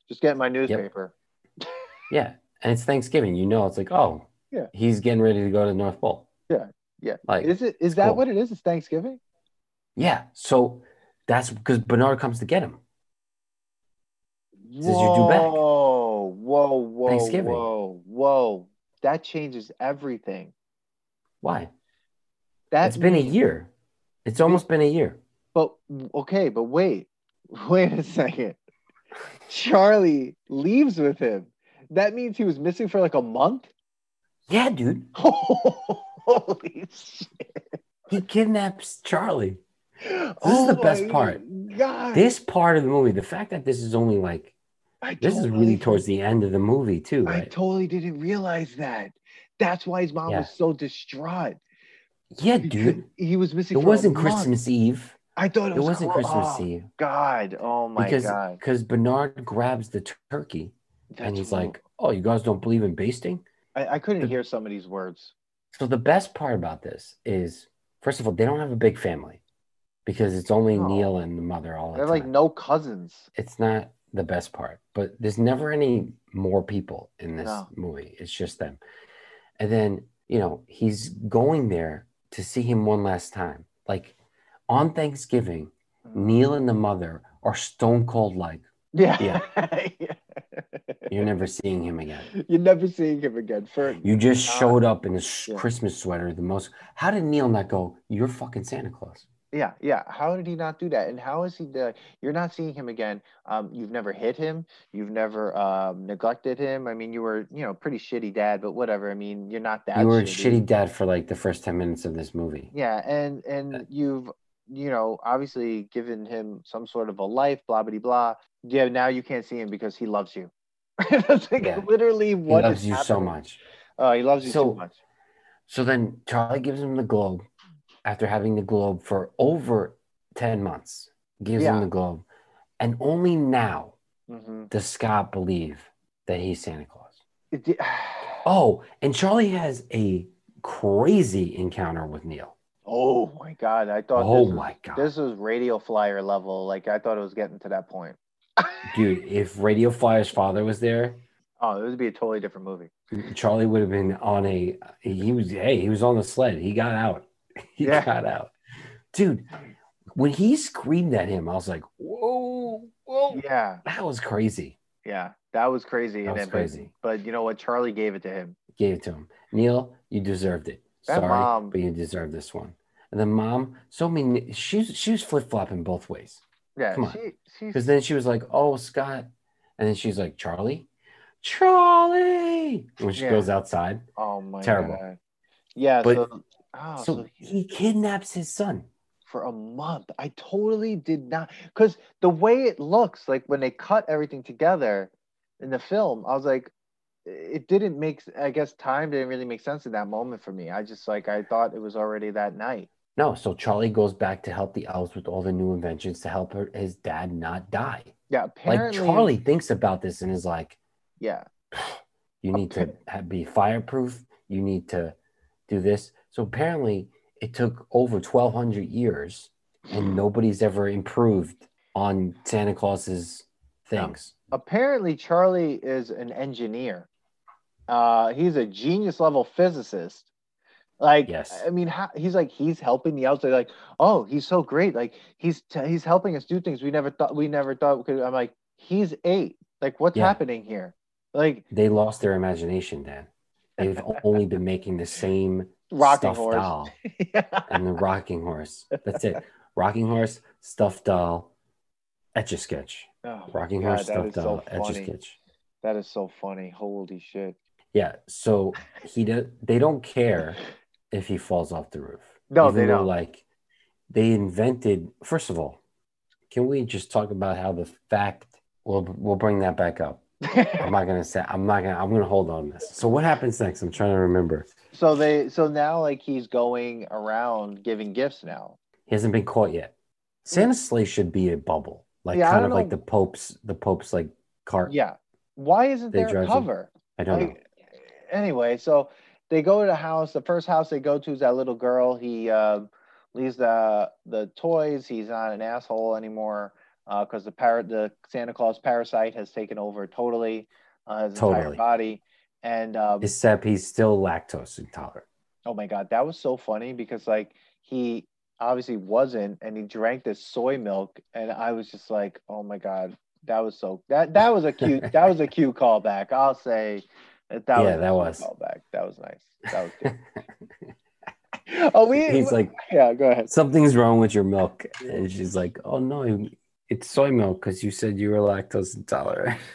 just getting my newspaper." Yeah, and it's Thanksgiving. You know, it's like, oh, Yeah. he's getting ready to go to the North Pole. Yeah, yeah. Like, Is it? Is that cool. what it is? It's Thanksgiving. yeah. So that's because Bernard comes to get him. Says Whoa, you do back. whoa, whoa, Thanksgiving. whoa, whoa! That changes everything. Why? That it's been a year. It's almost been a year. But okay, but wait, wait a second. Charlie leaves with him. That means he was missing for like a month. Yeah, dude. Holy shit! He kidnaps Charlie. This is oh the best part. God, This part of the movie, the fact that this is only like I this is really towards the end of the movie too, I totally didn't realize that. That's why his mom Yeah. was so distraught. yeah, dude. he was missing. It wasn't. Christmas Eve. I thought it, It was wasn't oh, Christmas oh, Eve God, oh my because God! because Bernard grabs the turkey and he's wrong. like, "Oh, you guys don't believe in basting?" I, I couldn't the- hear some of these words. So the best part about this is, first of all, they don't have a big family because it's only No. Neil and the mother all the have time. like no cousins. it's not the best part, but there's never any more people in this No. movie. It's just them. And then, you know, he's going there to see him one last time. Like on Thanksgiving, mm. Neil and the mother are stone cold like, Yeah. Yeah. you're never seeing him again. You're never seeing him again. For You just Uh, showed up in a yeah. Christmas sweater, the most. How did Neil not go, You're fucking Santa Claus? yeah, yeah. How did he not do that? And how is he? The, you're not seeing him again. Um, you've never hit him. You've never um, neglected him. I mean, you were, you know, pretty shitty dad, but whatever. I mean, you're not that. you were a shitty. shitty dad for like the first 10 minutes of this movie. Yeah, and and you've you know obviously given him some sort of a life, blah blah blah. Yeah, now you can't see him because he loves you. That's like Yeah. literally He loves is you so much. Oh, he loves you So- too much. So then Charlie gives him the globe after having the globe for over 10 months. Gives Yeah. him the globe. And only now hmm does Scott believe that he's Santa Claus. Oh, and Charlie has a crazy encounter with Neil. oh my god! I thought. Oh this was, my God. This was radio flyer level. Like I thought it was getting to that point. Dude, if Radio Flyer's father was there, Oh, it would be a totally different movie. Charlie would have been on a he was hey, he was on the sled. He got out. He Yeah. got out. Dude, when he screamed at him, I was like, whoa, whoa. Yeah, That was crazy. yeah, that was crazy. That and was then- crazy. But, but you know what? Charlie gave it to him. Gave it to him. Neil, you deserved it. That Sorry, mom- but you deserve this one. And the mom, so mean. She's she was flip flopping both ways. Yeah, Come on. she Because then she was like, "Oh, Scott," and then she's like, "Charlie, Charlie." When she Yeah. goes outside, oh my terrible. god. Yeah, But- so oh, so so he kidnaps his son. for a month. I totally did not because the way it looks, like when they cut everything together in the film, I was like, it didn't make. I guess time didn't really make sense in that moment for me. I just like I thought it was already that night. No, so Charlie goes back to help the elves with all the new inventions to help her, his dad not die. Yeah, apparently. like Charlie thinks about this and is like, Yeah, "You need to have, be fireproof. You need to do this." So apparently, it took over twelve hundred years, and nobody's ever improved on Santa Claus's things. apparently Charlie is an engineer. Uh, he's a genius level physicist. Like, Yes. I mean, how, he's like he's helping the outside. Like, oh, he's so great. Like, he's t- he's helping us do things we never thought we never thought. I'm like, he's eight. Like, what's Yeah. happening here? Like, They lost their imagination, Dan. They've only been making the same rocking horse. doll yeah. and the rocking horse. That's it. Rocking horse, stuffed doll, etch a sketch. Oh, Rocking God, horse, stuffed is so doll, etch a sketch. That is so funny. Holy shit. Yeah. So he do, they don't care if he falls off the roof. No, Even they though, don't. Like they invented. First of all, can we just talk about how the fact? We'll we'll bring that back up. I'm not gonna say. I'm not gonna. I'm gonna hold on this. So what happens next? I'm trying to remember. so they so now like he's going around giving gifts now. He hasn't been caught yet. Santa's sleigh should be a bubble, like Yeah, kind of like the Pope's the Pope's like cart. Yeah. Why isn't They there a cover? I don't know. Anyway, so they go to the house. The first house they go to is that little girl. He um, leaves the the toys. He's not an asshole anymore because the parrot, the Santa Claus parasite, has taken over totally uh, his entire body. And um, Except he's still lactose intolerant. oh my god, that was so funny because like he obviously wasn't, and he drank this soy milk, and I was just like, oh my god, that was so that that was a cute that was a cute callback. I'll say that Yeah, was that was. callback. That was nice. That was good. oh, we. he's like, yeah, go ahead. something's wrong with your milk, and she's like, oh no, it's soy milk because you said you were lactose intolerant.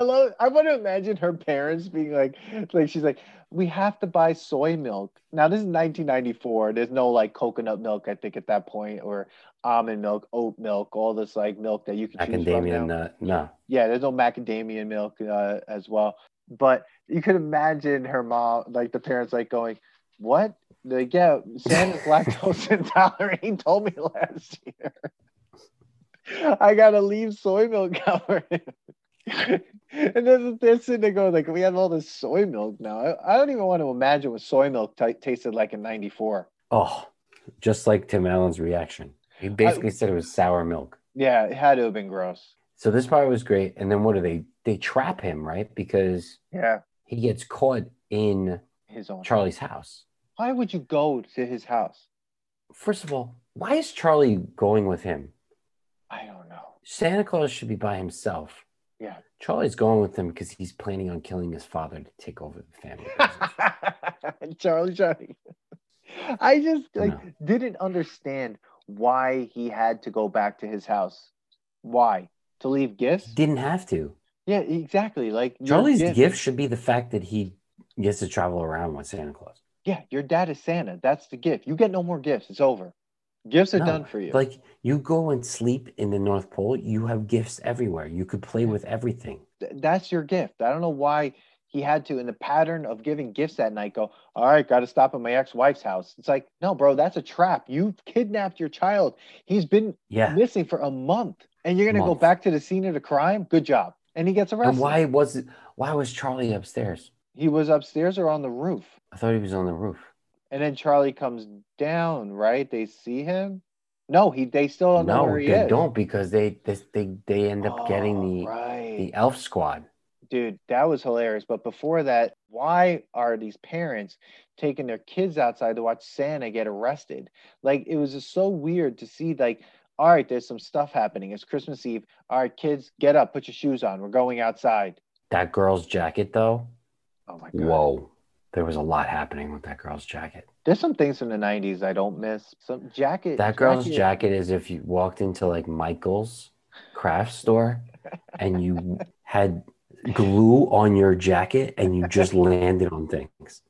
I love. I want to imagine her parents being like, like she's like, we have to buy soy milk. Now this is 1994. There's no like coconut milk. I think at that point, or almond milk, oat milk, all this like milk that you can choose from Macadamia nut. No. Yeah, there's no macadamia milk uh, as well. But you could imagine her mom, like the parents, like going, "What? Like, yeah, Santa's lactose intolerant. He told me last year. I gotta leave soy milk out for him." and then they're sitting there going, "Like, we have all this soy milk now. I, I don't even want to imagine what soy milk t- tasted like in '94." Oh, just like Tim Allen's reaction. He basically said it was sour milk. Yeah, it had to have been gross. So this part was great. And then what do they? They trap him, right? Because Yeah, he gets caught in his own. Charlie's house. Why would you go to his house? First of all, why is Charlie going with him? I don't know. Santa Claus should be by himself. Yeah. Charlie's going with him because he's planning on killing his father to take over the family. Charlie Charlie. I just like No. didn't understand why he had to go back to his house. Why? To leave gifts? Didn't have to. Yeah, exactly. Like Charlie's gift- gift should be the fact that he gets to travel around with Santa Claus. Yeah, your dad is Santa. That's the gift. You get no more gifts. It's over. Gifts are No, done for you. Like you go and sleep in the North Pole, you have gifts everywhere. You could play with everything. Th- that's your gift. I don't know why he had to, in the pattern of giving gifts that night, go, all right, got to stop at my ex wife's house. It's like, no, bro, that's a trap. You kidnapped your child. He's been Yeah. missing for a month, and you're going to go back to the scene of the crime? Good job. And he gets arrested. And why was it why was Charlie upstairs? He was upstairs or on the roof. I thought he was on the roof. And then Charlie comes down, right? They see him. No, he they still don't know No, where he they is. don't because they they they, they end up getting Oh, the right. the elf squad. dude, that was hilarious. But before that, why are these parents taking their kids outside to watch Santa get arrested? Like it was just so weird to see like all right, there's some stuff happening. It's Christmas Eve. All right, kids, get up, put your shoes on. We're going outside. That girl's jacket, though. Oh my god. Whoa, there was a lot happening with that girl's jacket. There's some things from the '90s I don't miss. Some jacket. That girl's jacket is if you walked into like Michael's craft store and you had glue on your jacket and you just landed on things.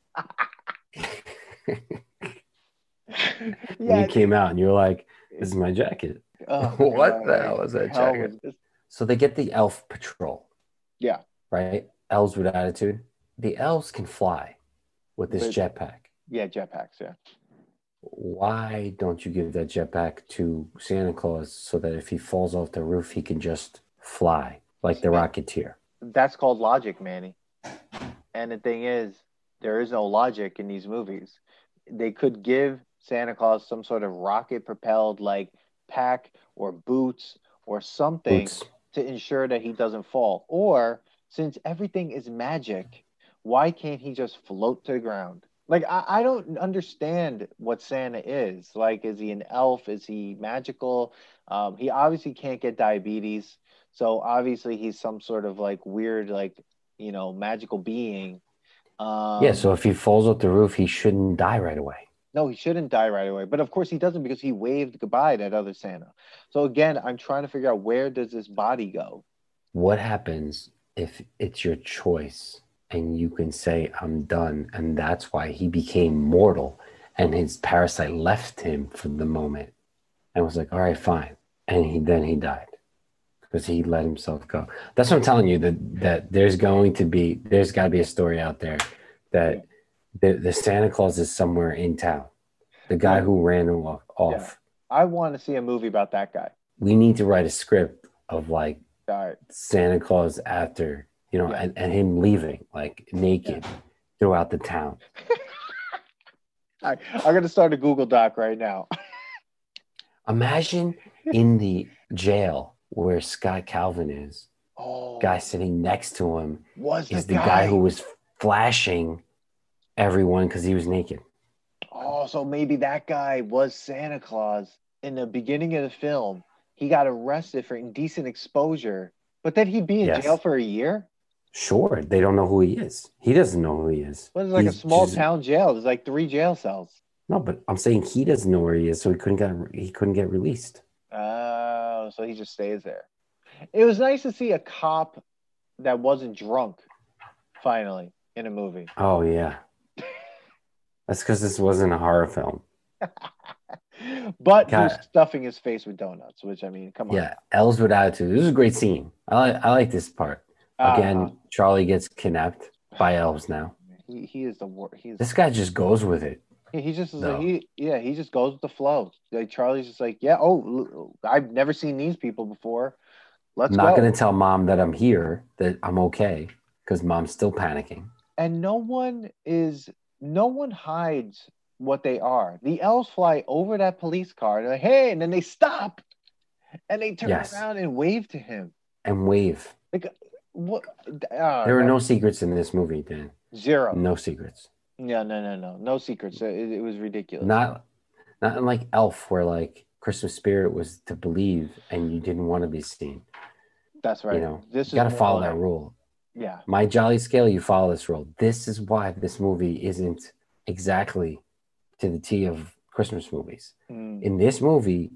yeah. you came out and you're like, "This is my jacket." Oh, what the hell is that Hell jacket? So they get the elf patrol, Yeah. right? Elves with attitude. The elves can fly with this jetpack. Yeah, jetpacks. Yeah. Why don't you give that jetpack to Santa Claus so that if he falls off the roof, he can just fly like the Rocketeer? That's called logic, Manny. And the thing is, there is no logic in these movies. They could give Santa Claus some sort of rocket propelled like pack or boots or something Boots. to ensure that he doesn't fall. Or since everything is magic, why can't he just float to the ground? Like I, I don't understand what Santa is. Like, is he an elf? Is he magical? Um, he obviously can't get diabetes, so obviously he's some sort of like weird, like you know, magical being. Um, yeah, so if he falls off the roof, he shouldn't die right away. no, he shouldn't die right away. But of course he doesn't because he waved goodbye to that other Santa. So again, I'm trying to figure out where does this body go? What happens if it's your choice and you can say, I'm done? And that's why he became mortal and his parasite left him for the moment and was like, all right, fine. And he then he died because he let himself go. That's what I'm telling you that, that there's going to be, there's got to be a story out there that the, the Santa Claus is somewhere in town. The guy who ran off. off. I want to see a movie about that guy. We need to write a script of like. Santa Claus after, you know, Yeah. and, and him leaving like naked throughout the town. All right. I'm gonna start a Google Doc right now. Imagine in the jail where Scott Calvin is, Oh, guy sitting next to him was is the the guy who was flashing everyone because he was naked. Oh, so maybe that guy was Santa Claus in the beginning of the film. He got arrested for indecent exposure, but then he'd be in Yes. jail for a year. Sure, they don't know who he is. He doesn't know who he is. It, like He's a small just- town jail? There's like three jail cells. No, but I'm saying he doesn't know where he is, so he couldn't get he couldn't get released. Oh, so he just stays there. It was nice to see a cop that wasn't drunk finally in a movie. Oh yeah, that's because this wasn't a horror film. but God. who's stuffing his face with donuts, which I mean, come on. Yeah, Elves with attitude. This is a great scene. I like I like this part. Again, uh, Charlie gets kidnapped by elves now. he, he is the worst. He's This guy just goes with it. He, just is like, he yeah he just goes with the flow. Like Charlie's just like yeah oh I've never seen these people before. Let's I'm not go. going to tell mom that I'm here, that I'm okay, because mom's still panicking. And no one is no one hides what they are. The elves fly over that police car and they're like hey and then they stop and they turn Yes. around and wave to him. And wave. What? Uh, There are that- no secrets in this movie, Dan. zero. No secrets. No no no no no secrets. It, it was ridiculous. Not not unlike Elf, where like Christmas spirit was to believe and you didn't want to be seen. That's right. You know, this you got to follow that rule. Yeah. My jolly scale, you follow this rule. This is why this movie isn't exactly to the T of Christmas movies. Mm. In this movie,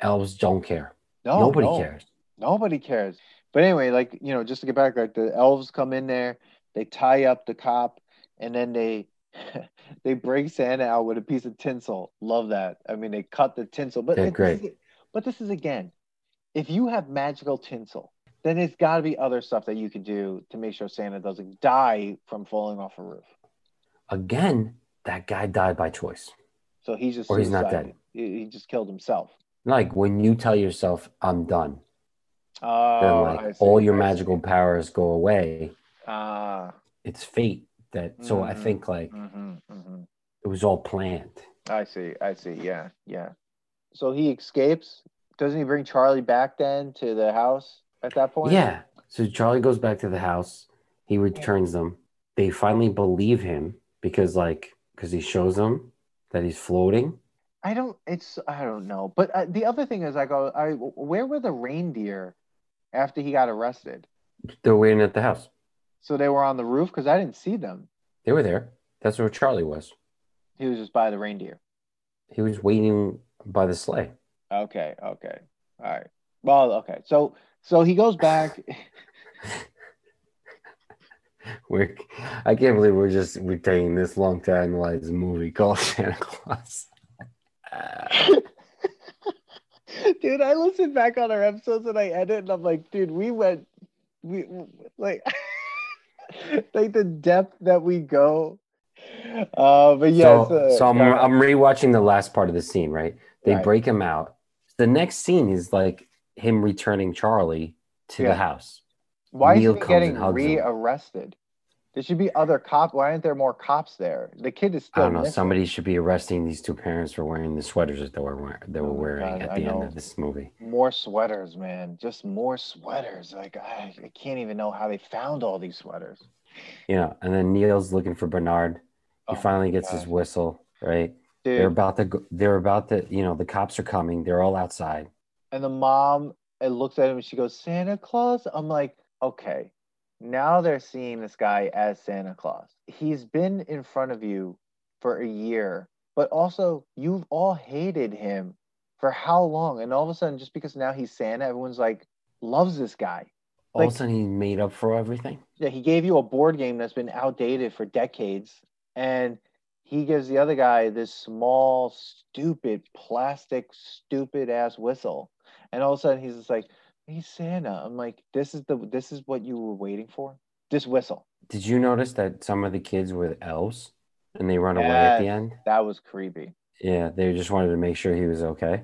elves don't care. No, Nobody no. cares. Nobody cares. But anyway, like you know, just to get back, like the elves come in there, they tie up the cop, and then they they break Santa out with a piece of tinsel. Love that. I mean, they cut the tinsel, but this great. is- but this is again, if you have magical tinsel, then it's got to be other stuff that you could do to make sure Santa doesn't die from falling off a roof. Again, that guy died by choice. So he's just Or he's not dead. He just killed himself. Like when you tell yourself, I'm done, Oh, then I like all your I magical powers go away. Ah, It's fate that, so I Mhm. think like mhm, mhm. it was all planned. I see. I see. Yeah. Yeah. So he escapes. Doesn't he bring Charlie back then to the house at that point? Yeah. So Charlie goes back to the house. He returns them. They finally believe him because, like, because he shows them that he's floating. I don't. It's I don't know. But uh, the other thing is, I go, I where were the reindeer after he got arrested? They're waiting at the house. So they were on the roof because I didn't see them. They were there. That's where Charlie was. He was just by the reindeer. He was waiting by the sleigh. Okay. Okay. All right. Well, okay. So so he goes back. We're, I can't believe we're just we're taking this long to analyze a movie called Santa Clause. dude, I listen back on our episodes and I edit and I'm like, dude, we went, we like, like the depth that we go. Uh, but yeah. so, uh, so I'm, I'm rewatching the last part of the scene, right? They Right. break him out. The next scene is like him returning Charlie to Yeah. the house. Why Neil is he getting and hugs him. rearrested? There should be other cops. Why aren't there more cops there? The kid is still. I don't know. missing. Somebody should be arresting these two parents for wearing the sweaters that they were wearing, they were Oh wearing God, at the end of this movie. More sweaters, man. Just more sweaters. Like I, I can't even know how they found all these sweaters. You know, and then Neil's looking for Bernard. He Oh finally gets his whistle, right? They're about to go, they're about to, you know, the cops are coming. They're all outside. and the mom it looks at him and she goes, Santa Claus? I'm like, okay. Now they're seeing this guy as Santa Claus. He's been in front of you for a year, but also you've all hated him for how long? And all of a sudden, just because now he's Santa, everyone's like, loves this guy. All Like- of a sudden he made up for everything. Yeah, he gave you a board game that's been outdated for decades, and he gives the other guy this small, stupid, plastic, stupid ass whistle, and all of a sudden he's just like, "He's Santa." Uh, I'm like, "This is the this is what you were waiting for? This whistle?" Did you notice that some of the kids were elves and they run away at the end? That was creepy. Yeah, they just wanted to make sure he was okay.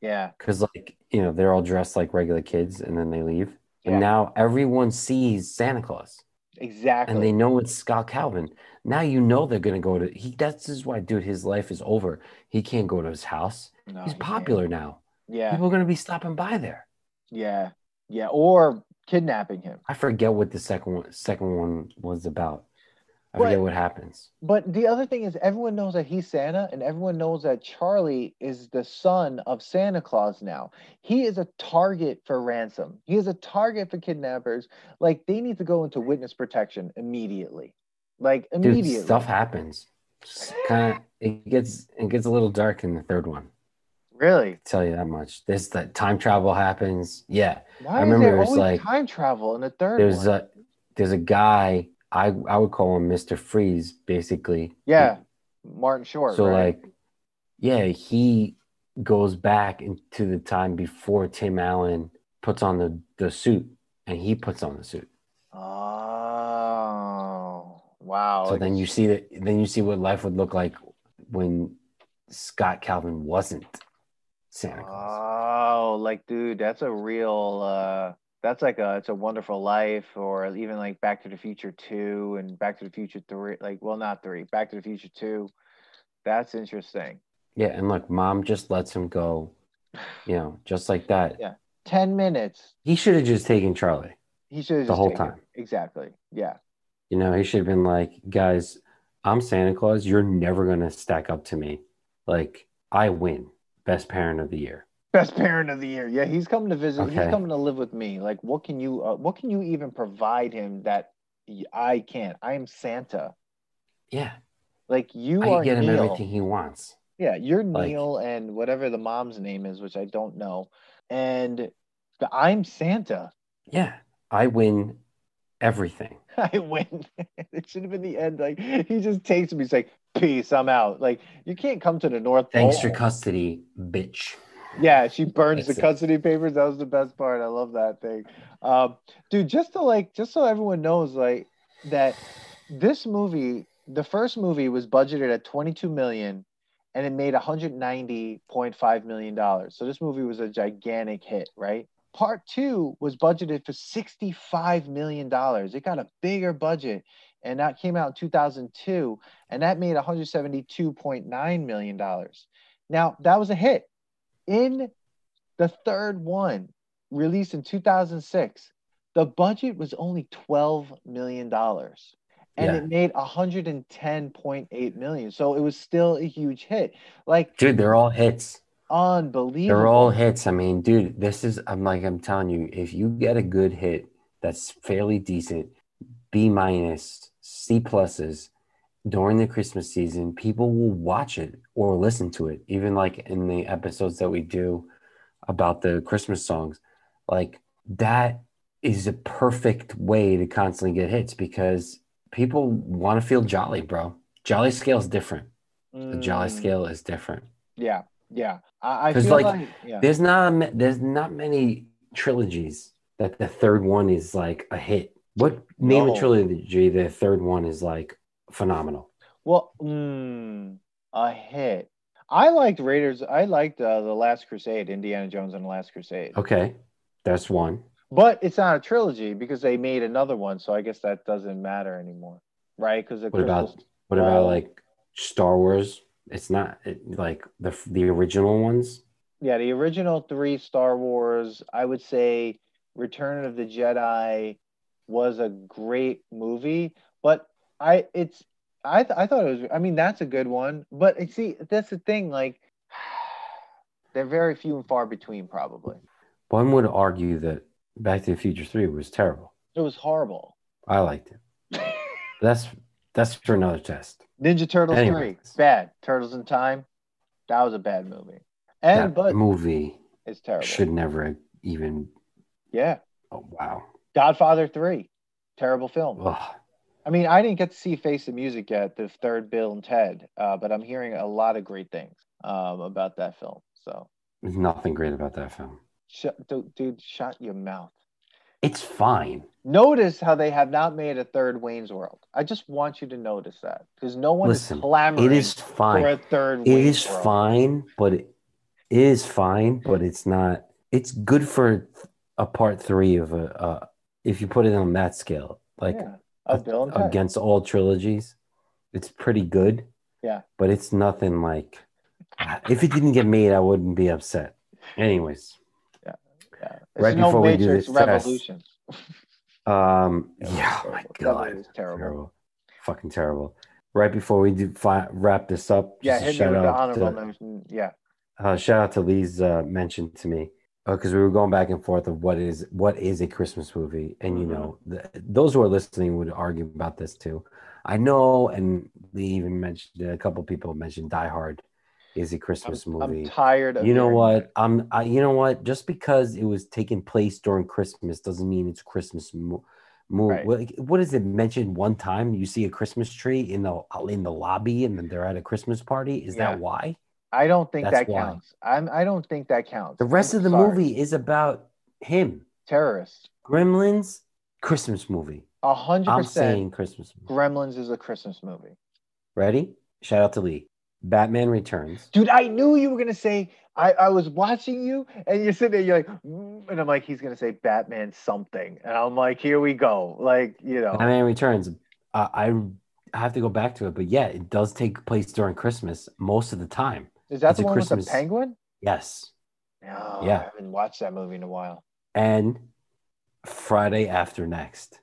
Yeah, Because, like, you know, they're all dressed like regular kids and then they leave. Yeah. And now everyone sees Santa Claus exactly. and they know it's Scott Calvin. Now you know they're going to go to, he, that's is why, dude, his life is over. He can't go to his house. No, He's he can't. popular now. Yeah, People are going to be stopping by there. Yeah, yeah, or kidnapping him. I forget what the second one, second one was about. I Right. forget what happens. But the other thing is, everyone knows that he's Santa, and everyone knows that Charlie is the son of Santa Claus now. He is a target for ransom. He is a target for kidnappers. Like they need to go into witness protection immediately. Like Dude, immediately. stuff happens. Kind of, it gets it gets a little dark in the third one. Really? tell you that much. This that time travel happens. Yeah, Why I remember there it was like- time travel in the third there's one? a there's a guy. I I would call him Mister Freeze, basically. yeah, Martin Short. So right? like, yeah, he goes back into the time before Tim Allen puts on the the suit, and he puts on the suit. oh wow. So like then you see that. Then you see what life would look like when Scott Calvin wasn't Santa Claus. Oh, like dude, that's a real uh that's like a it's a wonderful life or even like Back to the Future 2 and Back to the Future 3 like well not 3, Back to the Future 2. That's interesting. Yeah, and look, mom just lets him go. You know, just like that. Yeah. 10 minutes. He should have just taken Charlie. He should have The whole taken- time. Exactly. Yeah. You know, he should have been like, guys, I'm Santa Claus. You're never going to stack up to me. Like, I win. Best parent of the year. Best parent of the year. Yeah, he's coming to visit. He's coming to live with me. Like what can you uh, what can you even provide him that I can't? I am Santa. Yeah. Like you I are get him Neil. everything he wants. Yeah, you're Like- Neil and whatever the mom's name is, which I don't know. And I'm Santa. Yeah. I win everything. I win. it should have been the end. Like he just takes me. He's like, "Peace, I'm out." Like you can't come to the North Pole. Thanks for custody, bitch. Yeah, she burns the That's it. custody papers. That was the best part. I love that thing. Um, dude, just to like, just so everyone knows, like that this movie, the first movie was budgeted at 22 million and it made 190.5 million dollars. So this movie was a gigantic hit, right? Part two was budgeted for 65 million dollars. It got a bigger budget and that came out in 2002 and that made 172.9 million dollars. Now, that was a hit in the third one, released in 2006, the budget was only twelve million dollars, and Yeah. it made hundred and ten point eight million. So it was still a huge hit. Like Dude, they're all hits. unbelievable. They're all hits. I mean, dude, this is I'm like I'm telling you, if you get a good hit that's fairly decent, B minus, C pluses during the Christmas season, people will watch it or listen to it. Even like in the episodes that we do about the Christmas songs, like that is a perfect way to constantly get hits because people want to feel jolly, bro. Jolly scale is different. The jolly Mm, scale is different. Yeah, yeah. I, I feel like, like, yeah. There's not there's not many trilogies that the third one is like a hit. What name No. a trilogy? The third one is like phenomenal. Well, mm, a hit. I liked Raiders. I liked uh, the Last Crusade, Indiana Jones and the Last Crusade. Okay, that's one. But it's not a trilogy because they made another one, so I guess that doesn't matter anymore, right? Because What about what about Well- like Star Wars? It's not it, like the the original ones. yeah, the original three Star Wars, I would say Return of the Jedi was a great movie, but I it's I th- I thought it was I mean that's a good one, but see that's the thing like they're very few and far between probably. One would argue that Back to the Future Three was terrible. It was horrible. I liked it. That's that's for another test. Ninja Turtles Anyways. 3, bad. Turtles in Time, that was a bad movie. And that but movie is terrible. should never even. Yeah. Oh wow. Godfather 3, terrible film. Ugh. I mean, I didn't get to see Face the Music yet, the third Bill and Ted, uh, but I'm hearing a lot of great things um, about that film. So, There's nothing great about that film. shut, dude, dude, shut your mouth. It's fine. Notice how they have not made a third Wayne's World. I just want you to notice that because no one Listen, is clamoring It is for a fine. third It Wayne's is World. fine, but it is fine, but it's not. It's good for a part three of a. Uh, if you put it on that scale, like yeah, against all trilogies, it's pretty good. Yeah. but it's nothing like. If it didn't get made, I wouldn't be upset. Anyways, Yeah. It's right no before we do this test- um, yeah, oh my god, terrible. terrible, fucking terrible. Right before we do fi- wrap this up, Yeah, a shout out honorable to- mention. Yeah. Uh, shout out to Lee's uh, mention to me Uh, because we were going back and forth of what is what is a Christmas movie, and you know mm-hmm. th- those who are listening would argue about this too. I know, and they even mentioned a couple people mentioned Die Hard is a I'm, Christmas I'm movie. tired of You know what? I'm. I, you know what? Just because it was taking place during Christmas doesn't mean it's Christmas mo- movie. Right. What is it mentioned one time? You see a Christmas tree in the in the lobby, and then they're at a Christmas party. Is Yeah. that why? I don't think That's that why. counts. I'm, I don't think that counts. The rest I'm of the sorry. movie is about him. terrorists. Gremlins, Christmas movie. A hundred I'm percent. saying Christmas movie. Gremlins is a Christmas movie. Ready? Shout out to Lee. Batman Returns. Dude, I knew you were gonna say. I, I was watching you, and you're sitting there. You're like, "Mm," and I'm like, he's gonna say Batman something, and I'm like, here we go. Like, you know, Batman Returns. Uh, I I have to go back to it, but yeah, it does take place during Christmas most of the time. Is that it's the one with Christmas- the penguin? Yes. No, Yeah. I haven't watched that movie in a while. And Friday after next.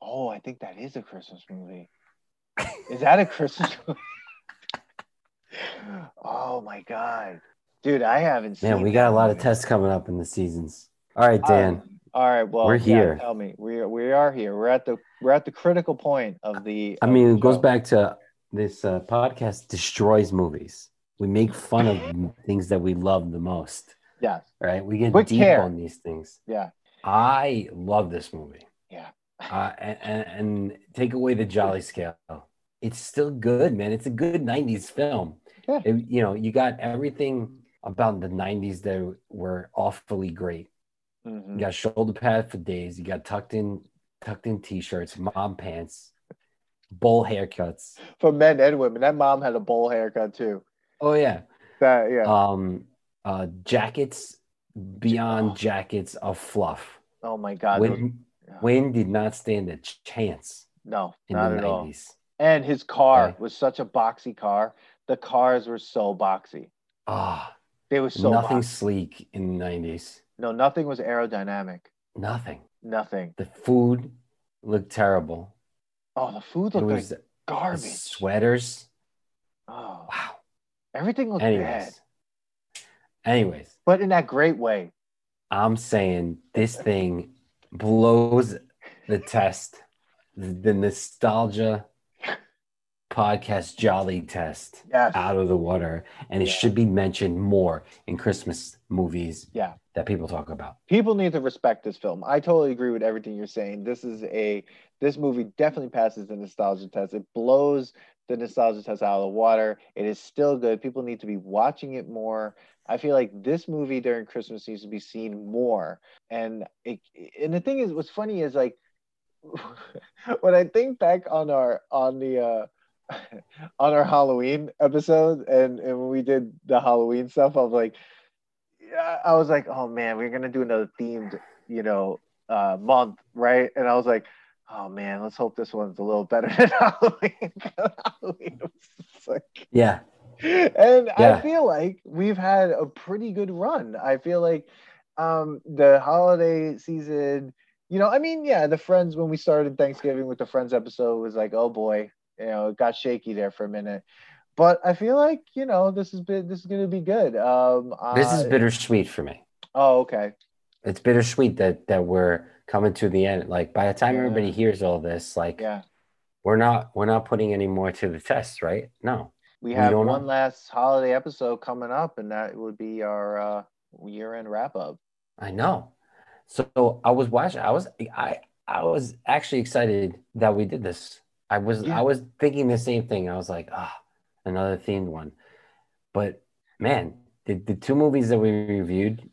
Oh, I think that is a Christmas movie. Is that a Christmas movie? oh my god, dude, I haven't seen. Man, we got a lot of tests coming up in the seasons. All right, Dan. Um, all right, well, We're yeah, here. tell me, we are, we are here. We're at the we're at the critical point of the. I of mean, the it goes back to this uh, podcast destroys movies. We make fun of things that we love the most, Yes, right? We get With deep care. on these things. yeah, I love this movie. Yeah. Uh, and, and, and take away the jolly scale. It's still good, man. It's a good 90s film. Yeah. It- you know, you got everything about the 90s that were awfully great. Mhm. You got shoulder pad for days. You got tucked in, tucked in t-shirts, mom pants, bowl haircuts. for men and women. That mom had a bowl haircut too. Oh yeah. That yeah. Um, uh, jackets beyond Oh. jackets of fluff. oh my god. Wayne, Wayne did not stand a chance no, in not the at all. 90s. And his car Okay. was such a boxy car. The cars were so boxy. Ah, They were so nothing boxy. sleek in the 90s. No, nothing was aerodynamic. Nothing. Nothing. The food looked terrible. Oh, the food It looked was like garbage. sweaters. Oh, Wow. Everything looked bad, Anyways. Anyways, but in that great way. I'm saying this thing blows the test, the, the nostalgia podcast jolly test Yes. out of the water, and it Yeah. should be mentioned more in Christmas movies Yeah. that people talk about. People need to respect this film. I totally agree with everything you're saying. This is a this movie definitely passes the nostalgia test. It blows the nostalgia test out of the water. It is still good. People need to be watching it more. I feel like this movie during Christmas needs to be seen more. And it, and the thing is, what's funny is like when I think back on our on the uh on our Halloween episode and and when we did the Halloween stuff, I was like, I was like, oh man, we're gonna do another themed, you know, uh, month, right? And I was like, oh man, let's hope this one's a little better than Halloween. Halloween like Yeah, and Yeah. I feel like we've had a pretty good run. I feel like um the holiday season, you know, I mean, yeah, the friends when we started Thanksgiving with the friends episode was like, oh boy, you know, it got shaky there for a minute. But I feel like, you know, this has been this is gonna be good. Um this is uh, bittersweet for me. oh okay. It's bittersweet that that we're coming to the end. Like by the time Yeah. everybody hears all this, like Yeah. we're not we're not putting any more to the test, right? No. We We have one know. last holiday episode coming up, and that would be our uh year-end wrap up. I know. So I was watching. I was I I was actually excited that we did this. I was Yeah. I was thinking the same thing. I was like, ah, another themed one. But man, the, the two movies that we reviewed,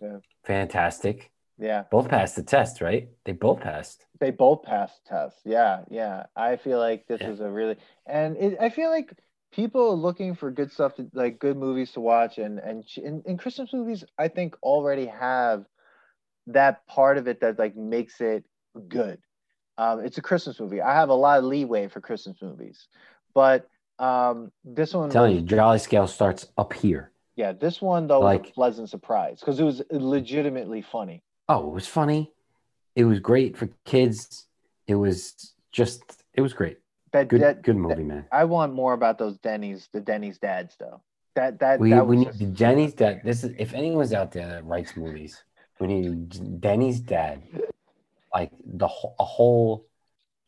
Yeah. fantastic. Yeah. Both passed the test, right? They both passed. they both passed tests. Yeah, yeah. I feel like this Yeah. was a really and it, I feel like people are looking for good stuff to like good movies to watch and and and, and Christmas movies I think already have that part of it that like makes it good. Um, it's a Christmas movie. I have a lot of leeway for Christmas movies, but um, this one, I'm telling you, Jolly Scale starts up here. yeah, this one though like, was a pleasant surprise because it was legitimately funny. Oh, it was funny. It was great for kids. It was just it was great. That, Good that good movie, man. I want more about those Denny's, the Denny's dads though. That that We that we need just- Denny's dad. This is if anyone's out there that writes movies, we need Denny's dad, like the whole, a whole,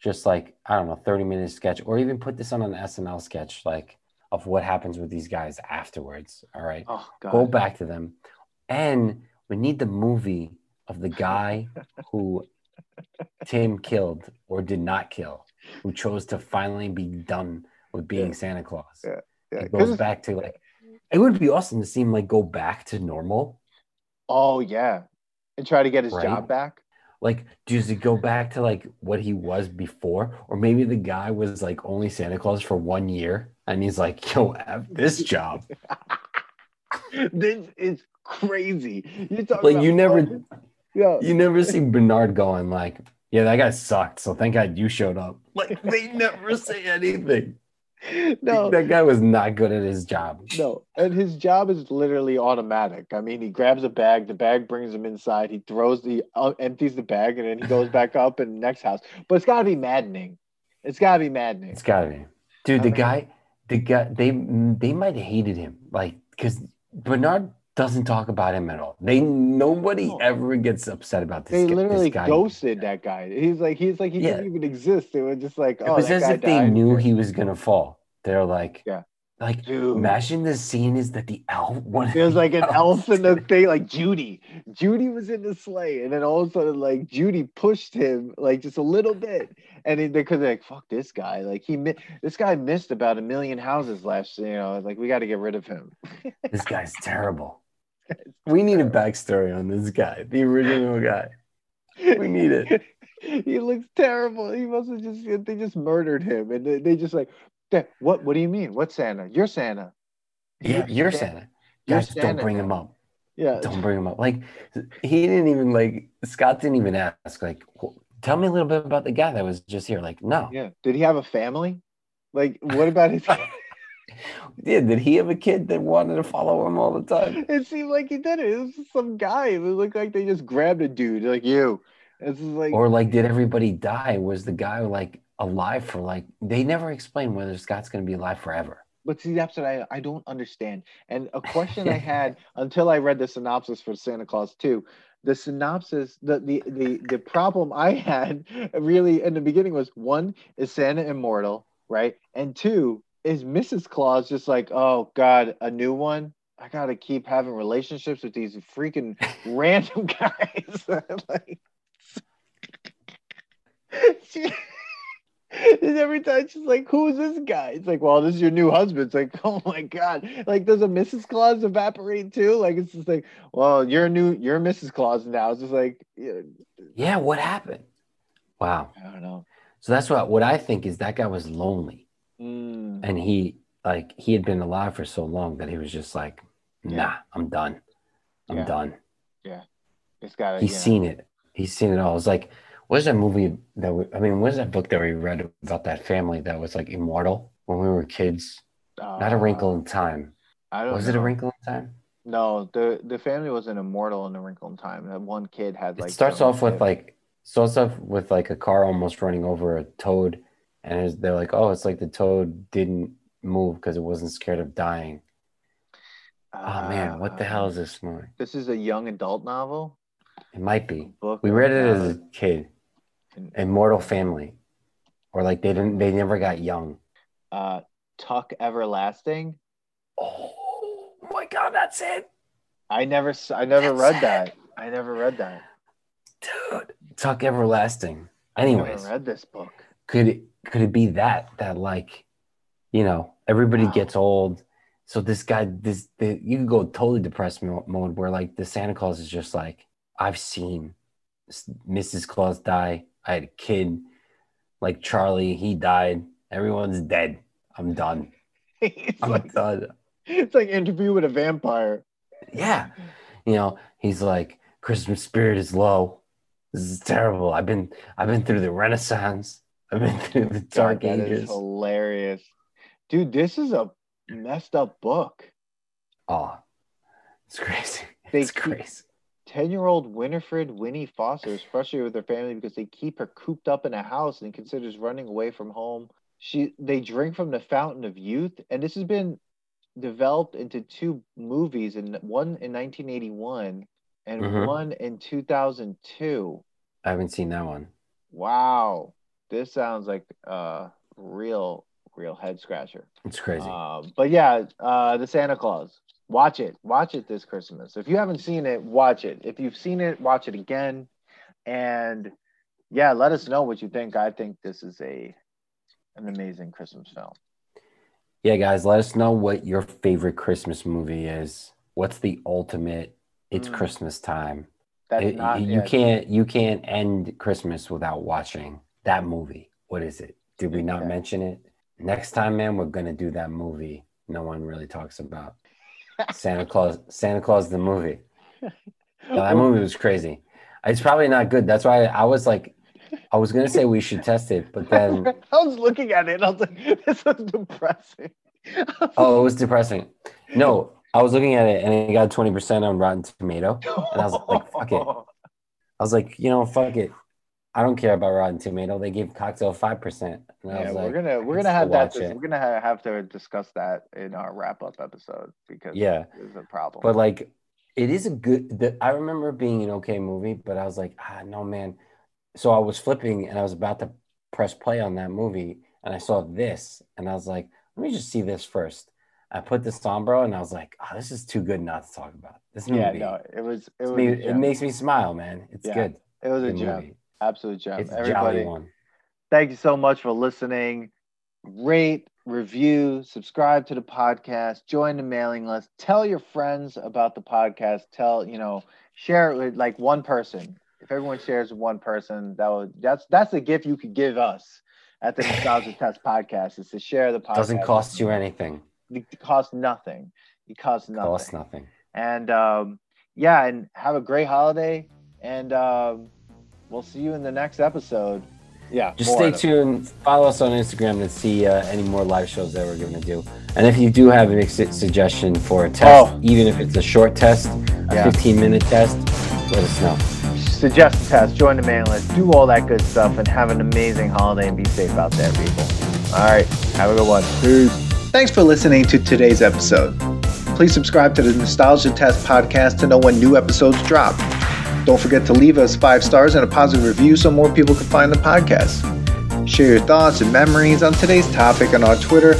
just like I don't know, thirty minute sketch, or even put this on an SNL sketch, like of what happens with these guys afterwards. All right, Oh god. go back to them, and we need the movie of the guy who Tim killed or did not kill, who chose to finally be done with being Yeah. Santa Claus Yeah, Yeah, it goes back to like it would be awesome to see him like go back to normal Oh yeah, and try to get his Right. job back. like does it go back to like what he was before or maybe the guy was like only santa claus for one year and he's like yo F this job this is crazy. You talk like about you never fun. Yeah. you never see bernard going like yeah that guy sucked so thank god you showed up like they never say anything No. that guy was not good at his job No, and his job is literally automatic. I mean, he grabs a bag, the bag brings him inside, he throws the uh, empties the bag, and then he goes back up in the next house. But it's got to be maddening. It's got to be maddening. It's gotta be, dude. I the mean- guy, the guy, they they might have hated him, like because Bernard doesn't talk about him at all. They nobody No. ever gets upset about this. They guy- literally this ghosted that guy. He's like, he's like, he Yeah. didn't even exist. It was just like, It oh, was that as if they knew he was gonna fall. They're like, Yeah. like Dude. imagine the scene is that the elf one. There's like an elf in the thing, like Judy. Judy was in the sleigh, and then all of a sudden, like Judy pushed him like just a little bit, and then because they're like, "Fuck this guy!" Like he, this guy missed about a million houses last, you know. Like we got to get rid of him. This guy's terrible. We need a backstory on this guy, the original guy. We need it. he looks terrible. He must have just they just murdered him, and they, they just like, what? What do you mean? What Santa? You're Santa. Yeah, you're Santa. You're Guys, don't bring him up. Yeah, don't bring him up. Like he didn't even like Scott didn't even ask. Like, tell me a little bit about the guy that was just here. Like, no. yeah. Did he have a family? Like, what about his? Yeah, did he have a kid that wanted to follow him all the time? It seemed like he did it. It was some guy. It looked like they just grabbed a dude. Like you, It's like Or like, did everybody die? Was the guy like alive for like? They never explain whether Scott's going to be alive forever. But see, that's what I, I don't understand. And a question I had until I read the synopsis for Santa Clause 2, the synopsis, the, the the the problem I had really in the beginning was one, is Santa immortal, right? And two, is Mrs. Claus just like, oh God, a new one? I gotta keep having relationships with these freaking random guys. like she, every time she's like, "Who's this guy?" It's like, "Well, this is your new husband." It's like, "Oh my god!" Like, does a Mrs. Claus evaporate too? Like, it's just like, "Well, you're new, you're Mrs. Claus now." It's just like, yeah, Yeah, what happened? Wow. I don't know. So that's what what I think is that guy was lonely, Mm, and he like he had been alive for so long that he was just like, nah, Yeah. I'm done. I'm Yeah. done. Yeah. It's got. He's seen it. He's seen it all. It's like, what is that movie that we, I mean, what is that book that we read about that family that was like immortal when we were kids? Not a Wrinkle in Time. Uh, I don't. Was it a. Wrinkle in Time? No, the the family wasn't immortal in a Wrinkle in Time. That one kid had like. it starts off with like starts off with like a car almost running over a toad, and they're like, oh, it's like the toad didn't move because it wasn't scared of dying. Oh man, what the Uh, hell is this movie? This is a young adult novel. It might be. Book. We read it uh, as a kid. Immortal Family, or like they didn't, they never got young. uh, Tuck Everlasting. Oh my god, that's it, I never, I never That's read it. that. I never read that. dude. Tuck Everlasting. I Anyways, never read this book. could could it be that that like, you know, everybody Wow. gets old. So this guy, this the, you can go totally depressed mo- mode where like the Santa Claus is just like, I've seen Mrs. Claus die. I had a kid, like Charlie. He died. Everyone's dead. I'm done. it's I'm like done. it's like interview with a vampire. Yeah. You know, he's like, Christmas spirit is low. This is terrible. I've been I've been through the Renaissance. I've been through the Dark God, that is Ages. hilarious, dude. This is a messed up book. Oh, it's crazy. They It's crazy. 10 year old Winifred Winnie Foster is frustrated with her family because they keep her cooped up in a house and considers running away from home. She they drink from the fountain of youth, and this has been developed into two movies, and one in 1981 and Mhm. one in 2002. I haven't seen that one. Wow, this sounds like a real, real head scratcher. It's crazy. Um, but yeah, uh, the Santa Clause. Watch it. Watch it this Christmas. If you haven't seen it, watch it. If you've seen it, watch it again. And yeah, let us know what you think. I think this is a an amazing Christmas film. yeah, guys, let us know what your favorite Christmas movie is. What's the ultimate? It's Mm. Christmas time. That's It- not you can't you can't end Christmas without watching that movie. What is it? Did we not Okay. mention it? Next time, man, we're gonna do that movie. No one really talks about Santa Claus. Santa Claus the movie. That movie was crazy. It's probably not good. That's why I was like, I was gonna say we should test it, but then I was looking at it and I was like, this is depressing. oh, it was depressing. No, I was looking at it and it got twenty percent on Rotten Tomato. And I was like, fuck it. I was like, you know, fuck it. I don't care about Rotten Tomato. They gave Cocktail five percent, Yeah, was we're like, gonna we're gonna have that. We're gonna ha- have to discuss that in our wrap up episode because yeah. it's a problem. But like, it is a good. The, I remember being an okay movie, but I was like, ah, no, man. So I was flipping, and I was about to press play on that movie, and I saw this, and I was like, let me just see this first. I put this on, bro, and I was like, oh, this is too good not to talk about. This movie, yeah, no, it was it was me- it makes me smile, man. It's Yeah, good. it was a Good gem, movie. Absolute gem. It's Everybody, one. thank you so much for listening. Rate, review, subscribe to the podcast, join the mailing list, tell your friends about the podcast. Tell you know, share it with like one person. If everyone shares with one person, that would that's that's a gift you could give us at the Nostalgia Test podcast is to share the podcast. Doesn't cost you anything. It costs nothing. It costs nothing. Costs nothing. And um, yeah, and have a great holiday. And um, we'll see you in the next episode. Yeah. Just stay tuned. Follow us on Instagram to see uh, any more live shows that we're going to do. And if you do have an ex- suggestion for a test, Oh. even if it's a short test, a Yeah. 15 minute test, let us know. suggest a test, join the mailing list, do all that good stuff, and have an amazing holiday and be safe out there, people. All right, have a good one. Peace. Thanks for listening to today's episode. Please subscribe to the Nostalgia Test podcast to know when new episodes drop. Don't forget to leave us five stars and a positive review so more people can find the podcast. Share your thoughts and memories on today's topic on our Twitter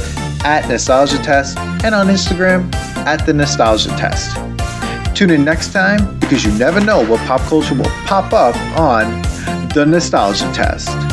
at Nostalgia Test and on Instagram at The Nostalgia Test. Tune in next time because you never know what pop culture will pop up on The Nostalgia Test.